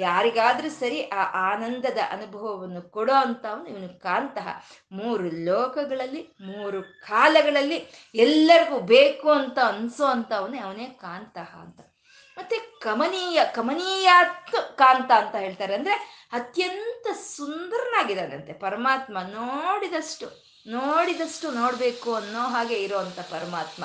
ಯಾರಿಗಾದರೂ ಸರಿ ಆ ಆನಂದದ ಅನುಭವವನ್ನು ಕೊಡೋ ಅಂಥವನು ಇವನು ಕಾಂತಃ. ಮೂರು ಲೋಕಗಳಲ್ಲಿ, ಮೂರು ಕಾಲಗಳಲ್ಲಿ ಎಲ್ಲರಿಗೂ ಬೇಕು ಅಂತ ಅನಿಸೋ ಅಂಥವನೇ ಅವನೇ ಕಾಂತಃ ಅಂತ. ಮತ್ತೆ ಕಮನೀಯ, ಕಮನೀಯಾತ್ ಕಾಂತ ಅಂತ ಹೇಳ್ತಾರೆ ಅಂದ್ರೆ ಅತ್ಯಂತ ಸುಂದರನಾಗಿದ್ದಾನಂತೆ. ಪರಮಾತ್ಮ ನೋಡಿದಷ್ಟು ನೋಡಿದಷ್ಟು ನೋಡ್ಬೇಕು ಅನ್ನೋ ಹಾಗೆ ಇರೋವಂಥ ಪರಮಾತ್ಮ.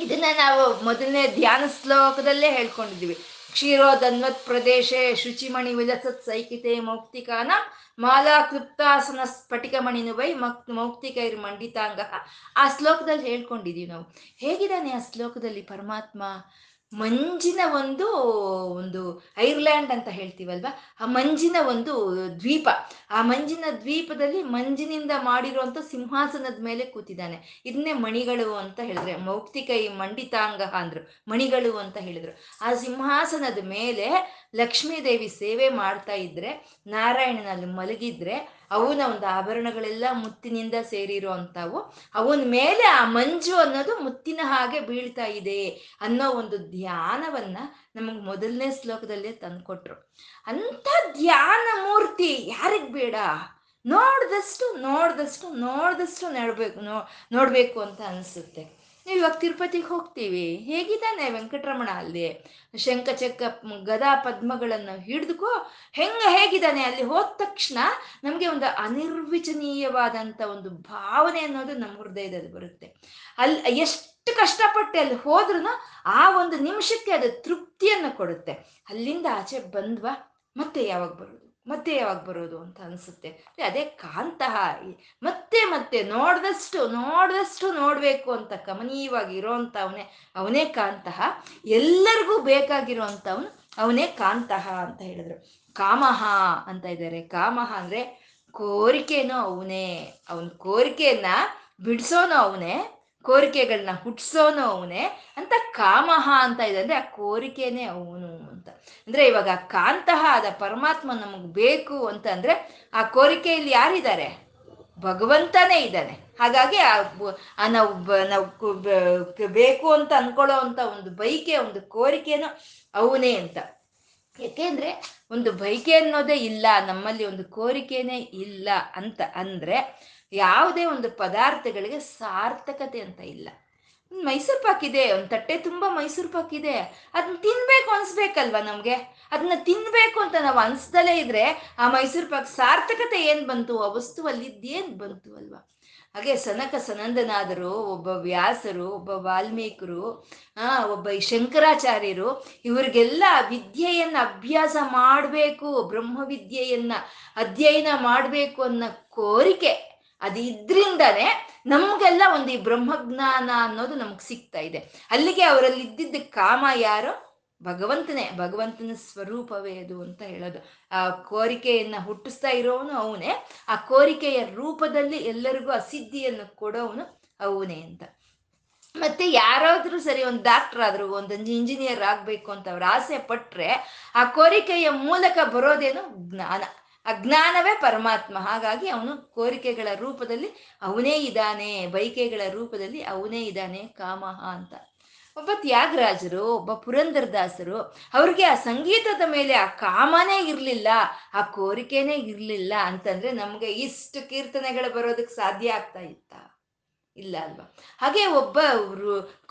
ಇದನ್ನ ನಾವು ಮೊದಲನೇ ಧ್ಯಾನ ಶ್ಲೋಕದಲ್ಲೇ ಹೇಳ್ಕೊಂಡಿದ್ದೀವಿ. ಕ್ಷೀರೋದನ್ವತ್ ಪ್ರದೇಶೆ ಶುಚಿಮಣಿ ವಿಲಸತ್ ಸೈಕಿತೆ ಮೌಕ್ತಿಕಾನ ಮಾಲಾ ಕೃಪ್ತಾಸನ ಸ್ಫಟಿಕಮಣಿನು ಬೈ ಮಕ್ ಮೌಕ್ತಿಕೈರ್ ಮಂಡಿತಾಂಗ. ಆ ಶ್ಲೋಕದಲ್ಲಿ ಹೇಳ್ಕೊಂಡಿದ್ದೀವಿ ನಾವು. ಹೇಗಿದ್ದಾನೆ ಆ ಶ್ಲೋಕದಲ್ಲಿ ಪರಮಾತ್ಮ? ಮಂಜಿನ ಒಂದು ಒಂದು ಐರ್ಲ್ಯಾಂಡ್ ಅಂತ ಹೇಳ್ತೀವಲ್ವಾ? ಆ ಮಂಜಿನ ಒಂದು ದ್ವೀಪ. ಆ ಮಂಜಿನ ದ್ವೀಪದಲ್ಲಿ ಮಂಜಿನಿಂದ ಮಾಡಿರುವಂತ ಸಿಂಹಾಸನದ ಮೇಲೆ ಕೂತಿದ್ದಾನೆ. ಇದನ್ನೇ ಮಣಿಗಳು ಅಂತ ಹೇಳಿದ್ರೆ ಮೌಕ್ತಿಕೈ ಮಂಡಿತಾಂಗ ಅಂದ್ರು. ಮಣಿಗಳು ಅಂತ ಹೇಳಿದ್ರು. ಆ ಸಿಂಹಾಸನದ ಮೇಲೆ ಲಕ್ಷ್ಮೀದೇವಿ ಸೇವೆ ಮಾಡ್ತಾ ಇದ್ರೆ, ನಾರಾಯಣನಲ್ಲಿ ಮಲಗಿದ್ರೆ ಅವನ ಒಂದು ಆಭರಣಗಳೆಲ್ಲ ಮುತ್ತಿನಿಂದ ಸೇರಿರೋ ಅವನ ಮೇಲೆ ಆ ಮಂಜು ಅನ್ನೋದು ಮುತ್ತಿನ ಹಾಗೆ ಬೀಳ್ತಾ ಇದೆ ಅನ್ನೋ ಒಂದು ಧ್ಯಾನವನ್ನ ನಮಗೆ ಮೊದಲನೇ ಶ್ಲೋಕದಲ್ಲೇ ತಂದ್ಕೊಟ್ರು. ಅಂತ ಧ್ಯಾನ ಮೂರ್ತಿ ಯಾರಿಗ್ ಬೇಡ? ನೋಡ್ದಷ್ಟು ನೋಡ್ದಷ್ಟು ನೋಡ್ದಷ್ಟು ನೋಡ್ಬೇಕು, ನೋ, ನೋಡ್ಬೇಕು ಅಂತ ಅನ್ಸುತ್ತೆ. ಇವಾಗ ತಿರುಪತಿಗೆ ಹೋಗ್ತೀವಿ. ಹೇಗಿದ್ದಾನೆ ವೆಂಕಟರಮಣ ಅಲ್ಲಿ? ಶಂಖಚಕ್ರ ಗದಾ ಪದ್ಮಗಳನ್ನು ಹಿಡಿದುಕೋ, ಹೆಂಗ ಹೇಗಿದ್ದಾನೆ ಅಲ್ಲಿ ಹೋದ ತಕ್ಷಣ ನಮಗೆ ಒಂದು ಅನಿರ್ವಚನೀಯವಾದಂಥ ಒಂದು ಭಾವನೆ ಅನ್ನೋದು ನಮ್ಮ ಹೃದಯದಲ್ಲಿ ಬರುತ್ತೆ. ಅಲ್ಲಿ ಎಷ್ಟು ಕಷ್ಟಪಟ್ಟು ಅಲ್ಲಿ ಹೋದ್ರೂ ಆ ಒಂದು ನಿಮಿಷಕ್ಕೆ ಅದು ತೃಪ್ತಿಯನ್ನು ಕೊಡುತ್ತೆ. ಅಲ್ಲಿಂದ ಆಚೆ ಬಂದ್ವಾ, ಮತ್ತೆ ಯಾವಾಗ ಬರೋದು? ಮತ್ತೆ ಯಾವಾಗ ಬರೋದು ಅಂತ ಅನ್ಸುತ್ತೆ. ಅದೇ ಕಾಂತಹ ಮತ್ತೆ ಮತ್ತೆ ನೋಡ್ದಷ್ಟು ನೋಡ್ದಷ್ಟು ನೋಡ್ಬೇಕು ಅಂತ ಕಮನೀಯವಾಗಿ ಇರೋಂತ ಅವನೇ ಕಾಂತಹ ಎಲ್ಲರಿಗೂ ಬೇಕಾಗಿರೋಂಥವನು ಅವನೇ ಕಾಂತಹ ಅಂತ ಹೇಳಿದ್ರು. ಕಾಮಹ ಅಂತ ಇದ್ದಾರೆ. ಕಾಮಹ ಅಂದ್ರೆ ಕೋರಿಕೆನೂ ಅವನೇ, ಅವನ ಕೋರಿಕೆಯನ್ನ ಬಿಡಿಸೋನು ಅವನೇ ಕೋರಿಕೆಗಳನ್ನ ಹುಟ್ಟಿಸೋನು ಅವನೇ ಅಂತ ಕಾಮಹ ಅಂತ ಇದೆ. ಅಂದ್ರೆ ಆ ಕೋರಿಕೆನೇ ಅವನು. ಅಂದ್ರೆ ಇವಾಗ ಕಾಂತಹ ಆದ ಪರಮಾತ್ಮ ನಮಗೆ ಬೇಕು ಅಂತ ಅಂದ್ರೆ ಆ ಕೋರಿಕೆಯಲ್ಲಿ ಯಾರಿದ್ದಾರೆ? ಭಗವಂತನೇ ಇದ್ದಾನೆ. ಹಾಗಾಗಿ ಆ ನಾವು ನಾವು ಬೇಕು ಅಂತ ಅನ್ಕೊಳ್ಳೋ ಅಂತ ಒಂದು ಬೈಕೆ ಒಂದು ಕೋರಿಕೆನೋ ಅವನೇ ಅಂತ. ಯಾಕೆಂದ್ರೆ ಒಂದು ಬೈಕೆ ಅನ್ನೋದೇ ಇಲ್ಲ, ನಮ್ಮಲ್ಲಿ ಒಂದು ಕೋರಿಕೆನೆ ಇಲ್ಲ ಅಂತ ಅಂದ್ರೆ ಯಾವುದೇ ಒಂದು ಪದಾರ್ಥಗಳಿಗೆ ಸಾರ್ಥಕತೆ ಅಂತ ಇಲ್ಲ. ಮೈಸೂರು ಪಾಕ್ ಇದೆ. ಒಂದು ತಟ್ಟೆ ತುಂಬ ಮೈಸೂರು ಪಾಕ್ ಇದೆ. ಅದನ್ನ ತಿನ್ಬೇಕು ಅನ್ಸ್ಬೇಕಲ್ವಾ ನಮಗೆ? ಅದನ್ನ ತಿನ್ಬೇಕು ಅಂತ ನಾವು ಅನ್ಸ್ದಲೇ ಇದ್ರೆ ಆ ಮೈಸೂರು ಪಾಕ್ ಸಾರ್ಥಕತೆ ಏನ್ ಬಂತು? ಆ ಇದೇನ್ ಬಂತು ಅಲ್ವಾ? ಹಾಗೆ ಸನಕ ಸನಂದನಾದರು, ಒಬ್ಬ ವ್ಯಾಸರು, ಒಬ್ಬ ವಾಲ್ಮೀಕರು, ಆ, ಒಬ್ಬ ಶಂಕರಾಚಾರ್ಯರು, ಇವ್ರಿಗೆಲ್ಲ ವಿದ್ಯೆಯನ್ನ ಅಭ್ಯಾಸ ಮಾಡಬೇಕು, ಬ್ರಹ್ಮವಿದ್ಯೆಯನ್ನ ಅಧ್ಯಯನ ಮಾಡಬೇಕು ಅನ್ನೋ ಕೋರಿಕೆ ಅದು ಇದ್ರಿಂದಾನೆ ನಮಗೆಲ್ಲ ಒಂದು ಈ ಬ್ರಹ್ಮಜ್ಞಾನ ಅನ್ನೋದು ನಮ್ಗೆ ಸಿಗ್ತಾ ಇದೆ. ಅಲ್ಲಿಗೆ ಅವರಲ್ಲಿ ಇದ್ದಿದ್ದ ಕಾಮ ಯಾರೋ? ಭಗವಂತನೇ. ಭಗವಂತನ ಸ್ವರೂಪವೇ ಅದು ಅಂತ ಹೇಳೋದು. ಆ ಕೋರಿಕೆಯನ್ನ ಹುಟ್ಟಿಸ್ತಾ ಇರೋವನು ಅವನೇ. ಆ ಕೋರಿಕೆಯ ರೂಪದಲ್ಲಿ ಎಲ್ಲರಿಗೂ ಆ ಸಿದ್ಧಿಯನ್ನು ಕೊಡೋವನು ಅವನೇ ಅಂತ. ಮತ್ತೆ ಯಾರಾದ್ರೂ ಸರಿ ಒಂದು ಡಾಕ್ಟರ್ ಆದ್ರು, ಒಂದು ಇಂಜಿನಿಯರ್ ಆಗ್ಬೇಕು ಅಂತ ಅವ್ರ ಆಸೆ ಪಟ್ರೆ ಆ ಕೋರಿಕೆಯ ಮೂಲಕ ಬರೋದೇನು ಜ್ಞಾನ. ಅಜ್ಞಾನವೇ ಪರಮಾತ್ಮ. ಹಾಗಾಗಿ ಅವನು ಕೋರಿಕೆಗಳ ರೂಪದಲ್ಲಿ ಅವನೇ ಇದ್ದಾನೆ ಬೈಕೆಗಳ ರೂಪದಲ್ಲಿ ಅವನೇ ಇದ್ದಾನೆ ಕಾಮಹ ಅಂತ. ಒಬ್ಬ ತ್ಯಾಗರಾಜರು, ಒಬ್ಬ ಪುರಂದರದಾಸರು, ಅವ್ರಿಗೆ ಆ ಸಂಗೀತದ ಮೇಲೆ ಆ ಕಾಮನೇ ಇರಲಿಲ್ಲ, ಆ ಕೋರಿಕೆನೇ ಇರಲಿಲ್ಲ ಅಂತಂದ್ರೆ ನಮಗೆ ಇಷ್ಟು ಕೀರ್ತನೆಗಳು ಬರೋದಕ್ಕೆ ಸಾಧ್ಯ ಆಗ್ತಾ ಇತ್ತ? ಇಲ್ಲ ಅಲ್ವಾ? ಹಾಗೆ ಒಬ್ಬ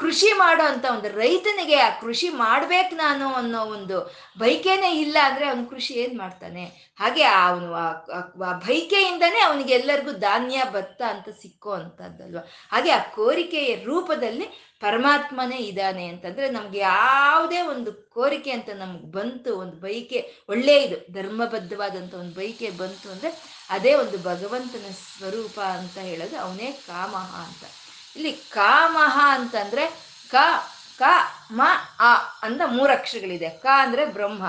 ಕೃಷಿ ಮಾಡೋ ಅಂತ ಒಂದು ರೈತನಿಗೆ ಆ ಕೃಷಿ ಮಾಡ್ಬೇಕು ನಾನು ಅನ್ನೋ ಒಂದು ಬೈಕೆನೇ ಇಲ್ಲ ಅಂದ್ರೆ ಅವನು ಕೃಷಿ ಏನ್ ಮಾಡ್ತಾನೆ? ಹಾಗೆ ಅವನು ಆ ಬೈಕೆಯಿಂದನೇ ಅವನಿಗೆ ಎಲ್ಲರಿಗೂ ಧಾನ್ಯ, ಭತ್ತ ಅಂತ ಸಿಕ್ಕೋ ಅಂತದ್ದಲ್ವ ಹಾಗೆ ಆ ಕೋರಿಕೆಯ ರೂಪದಲ್ಲಿ ಪರಮಾತ್ಮನೇ ಇದ್ದಾನೆ ಅಂತಂದ್ರೆ ನಮ್ಗೆ ಯಾವುದೇ ಒಂದು ಕೋರಿಕೆ ಅಂತ ನಮ್ಗೆ ಬಂತು, ಒಂದು ಬೈಕೆ ಒಳ್ಳೆ ಇದು, ಧರ್ಮಬದ್ಧವಾದಂಥ ಒಂದು ಬೈಕೆ ಬಂತು ಅಂದ್ರೆ ಅದೇ ಒಂದು ಭಗವಂತನ ಸ್ವರೂಪ ಅಂತ ಹೇಳೋದು ಅವನೇ ಕಾಮಹ ಅಂತ. ಇಲ್ಲಿ ಕಾಮಹ ಅಂತಂದ್ರೆ ಕ ಕ, ಮ ಆ ಅಂತ ಮೂರು ಅಕ್ಷರಗಳಿದೆ. ಕ ಅಂದ್ರೆ ಬ್ರಹ್ಮ,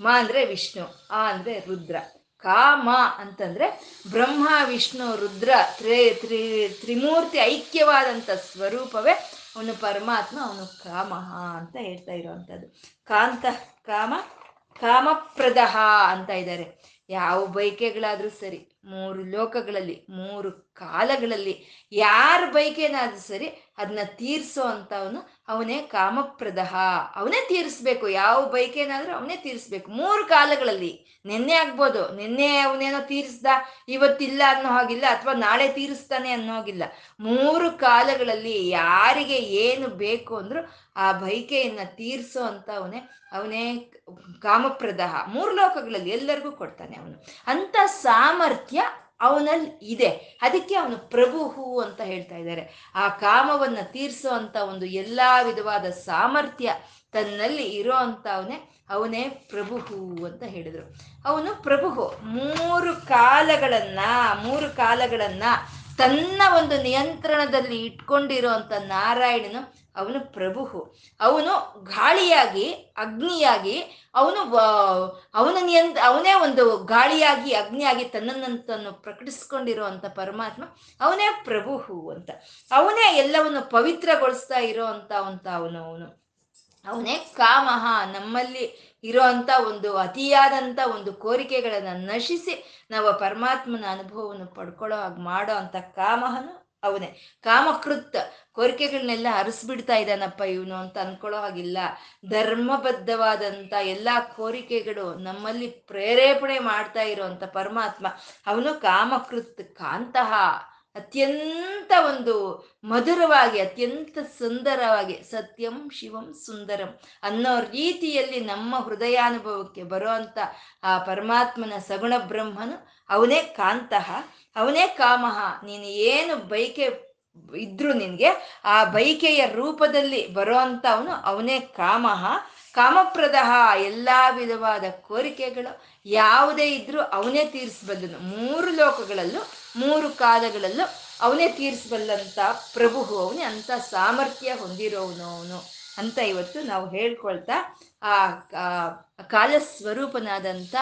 ಮ ಅಂದ್ರೆ ವಿಷ್ಣು ಆ ಅಂದ್ರೆ ರುದ್ರ. ಕಾಮ ಅಂತಂದ್ರೆ ಬ್ರಹ್ಮ, ವಿಷ್ಣು, ರುದ್ರ ತ್ರಿ ತ್ರಿ, ತ್ರಿಮೂರ್ತಿ ಐಕ್ಯವಾದಂಥ ಸ್ವರೂಪವೇ ಅವನು ಪರಮಾತ್ಮ, ಅವನು ಕಾಮಹ ಅಂತ ಹೇಳ್ತಾ ಇರುವಂಥದ್ದು. ಕಾಂತ, ಕಾಮ, ಕಾಮಪ್ರದಹ ಅಂತ ಇದ್ದಾರೆ. ಯಾವ ಬೈಕೆಗಳಾದರೂ ಸರಿ ಮೂರು ಲೋಕಗಳಲ್ಲಿ ಮೂರು ಕಾಲಗಳಲ್ಲಿ ಯಾರ ಬೈಕೇನಾದ್ರೂ ಸರಿ ಅದನ್ನ ತೀರಿಸೋ ಅಂತವನು ಅವನೇ ಕಾಮಪ್ರದಹ. ಅವನೇ ತೀರಿಸ್ಬೇಕು. ಯಾವ ಬೈಕೇನಾದ್ರೂ ಅವನೇ ತೀರಿಸ್ಬೇಕು. ಮೂರು ಕಾಲಗಳಲ್ಲಿ ನಿನ್ನೆ ಆಗ್ಬೋದು. ನಿನ್ನೆ ಅವನೇನೋ ತೀರಿಸ್ದ, ಇವತ್ತಿಲ್ಲ ಅನ್ನೋ ಹಾಗಿಲ್ಲ ಅಥವಾ ನಾಳೆ ತೀರಿಸ್ತಾನೆ ಅನ್ನೋ ಹಾಗಿಲ್ಲ. ಮೂರು ಕಾಲಗಳಲ್ಲಿ ಯಾರಿಗೆ ಏನು ಬೇಕು ಅಂದ್ರು ಆ ಬೈಕೆಯನ್ನ ತೀರಿಸೋ ಅಂತ ಅವನೇ ಅವನೇ ಕಾಮಪ್ರದಹ. ಮೂರು ಲೋಕಗಳಲ್ಲಿ ಎಲ್ಲರಿಗೂ ಕೊಡ್ತಾನೆ ಅವನು. ಅಂತ ಸಾಮರ್ಥ್ಯ ಅವನಲ್ಲಿ ಇದೆ. ಅದಕ್ಕೆ ಅವನು ಪ್ರಭುಹು ಅಂತ ಹೇಳ್ತಾ ಇದ್ದಾರೆ. ಆ ಕಾಮವನ್ನ ತೀರಿಸೋ ಅಂತ ಒಂದು ಎಲ್ಲ ವಿಧವಾದ ಸಾಮರ್ಥ್ಯ ತನ್ನಲ್ಲಿ ಇರೋ ಅಂತ ಅವನೇ ಅವನೇ ಪ್ರಭುಹು ಅಂತ ಹೇಳಿದ್ರು. ಅವನು ಪ್ರಭುಹು ಮೂರು ಕಾಲಗಳನ್ನ ಮೂರು ಕಾಲಗಳನ್ನ ತನ್ನ ಒಂದು ನಿಯಂತ್ರಣದಲ್ಲಿ ಇಟ್ಕೊಂಡಿರುವಂತ ನಾರಾಯಣನು ಅವನು ಪ್ರಭುಹು. ಅವನು ಗಾಳಿಯಾಗಿ, ಅಗ್ನಿಯಾಗಿ, ಅವನು ಅವನ ನಿಯಂತ್ರ ಅವನೇ ಒಂದು ಗಾಳಿಯಾಗಿ, ಅಗ್ನಿಯಾಗಿ ತನ್ನನ್ನಂತನ್ನು ಪ್ರಕಟಿಸ್ಕೊಂಡಿರುವಂಥ ಪರಮಾತ್ಮ ಅವನೇ ಪ್ರಭುಹು ಅಂತ. ಅವನೇ ಎಲ್ಲವನ್ನು ಪವಿತ್ರಗೊಳಿಸ್ತಾ ಇರೋ ಅಂತ ಅವನು ಅವನು. ಅವನೇ ಕಾಮಹ, ನಮ್ಮಲ್ಲಿ ಇರೋವಂಥ ಒಂದು ಅತಿಯಾದಂಥ ಒಂದು ಕೋರಿಕೆಗಳನ್ನು ನಶಿಸಿ ನಾವು ಪರಮಾತ್ಮನ ಅನುಭವವನ್ನು ಪಡ್ಕೊಳ್ಳೋ ಹಾಗೆ ಮಾಡೋ ಅಂತ ಕಾಮಹನು ಅವನೇ. ಕಾಮಕೃತ್ ಕೋರಿಕೆಗಳನ್ನೆಲ್ಲ ಅರಸ್ಬಿಡ್ತಾ ಇದ್ದಾನಪ್ಪ ಇವನು ಅಂತ ಅನ್ಕೊಳ್ಳೋ ಹಾಗಿಲ್ಲ. ಧರ್ಮಬದ್ಧವಾದಂಥ ಎಲ್ಲ ಕೋರಿಕೆಗಳು ನಮ್ಮಲ್ಲಿ ಪ್ರೇರೇಪಣೆ ಮಾಡ್ತಾ ಇರುವಂತ ಪರಮಾತ್ಮ, ಅವನು ಕಾಮಕೃತ್ ಕಾಂತಹ ಅತ್ಯಂತ ಒಂದು ಮಧುರವಾಗಿ, ಅತ್ಯಂತ ಸುಂದರವಾಗಿ ಸತ್ಯಂ ಶಿವಂ ಸುಂದರಂ ಅನ್ನೋ ರೀತಿಯಲ್ಲಿ ನಮ್ಮ ಹೃದಯಾನುಭವಕ್ಕೆ ಬರುವಂತ ಆ ಪರಮಾತ್ಮನ ಸಗುಣ ಬ್ರಹ್ಮನು ಅವನೇ ಕಾಂತಃ, ಅವನೇ ಕಾಮಹ ನೀನು ಏನು ಬೈಕೆ ಇದ್ರು ನಿನ್ಗೆ, ಆ ಬೈಕೆಯ ರೂಪದಲ್ಲಿ ಬರೋ ಅವನು ಅವನೇ ಕಾಮಹ ಕಾಮಪ್ರದಹ ಎಲ್ಲಾ ವಿಧವಾದ ಕೋರಿಕೆಗಳು ಯಾವುದೇ ಇದ್ರೂ ಅವನೇ ತೀರಿಸಬಲ್ಲನು. ಮೂರು ಲೋಕಗಳಲ್ಲೂ, ಮೂರು ಕಾಲಗಳಲ್ಲೂ ಅವನೇ ತೀರಿಸಬಲ್ಲಂತ ಪ್ರಭು ಅವನೇ ಅಂತ ಸಾಮರ್ಥ್ಯ ಹೊಂದಿರೋವನು ಅವನು ಅಂತ ಇವತ್ತು ನಾವು ಹೇಳ್ಕೊಳ್ತಾ, ಆ ಕಾಲ ಸ್ವರೂಪನಾದಂಥ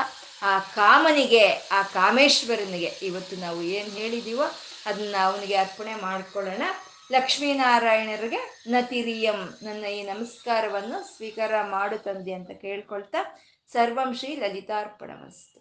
ಆ ಕಾಮನಿಗೆ, ಆ ಕಾಮೇಶ್ವರನಿಗೆ ಇವತ್ತು ನಾವು ಏನು ಹೇಳಿದೀವೋ ಅದನ್ನ ಅವನಿಗೆ ಅರ್ಪಣೆ ಮಾಡ್ಕೊಳ್ಳೋಣ. ಲಕ್ಷ್ಮೀನಾರಾಯಣರಿಗೆ ನತಿರಿಯಂ ನನ್ನ ಈ ನಮಸ್ಕಾರವನ್ನು ಸ್ವೀಕಾರ ಮಾಡು ತಂದೆ ಅಂತ ಕೇಳ್ಕೊಳ್ತಾ ಸರ್ವಂ ಶ್ರೀ ಲಲಿತಾರ್ಪಣಮಸ್ತು.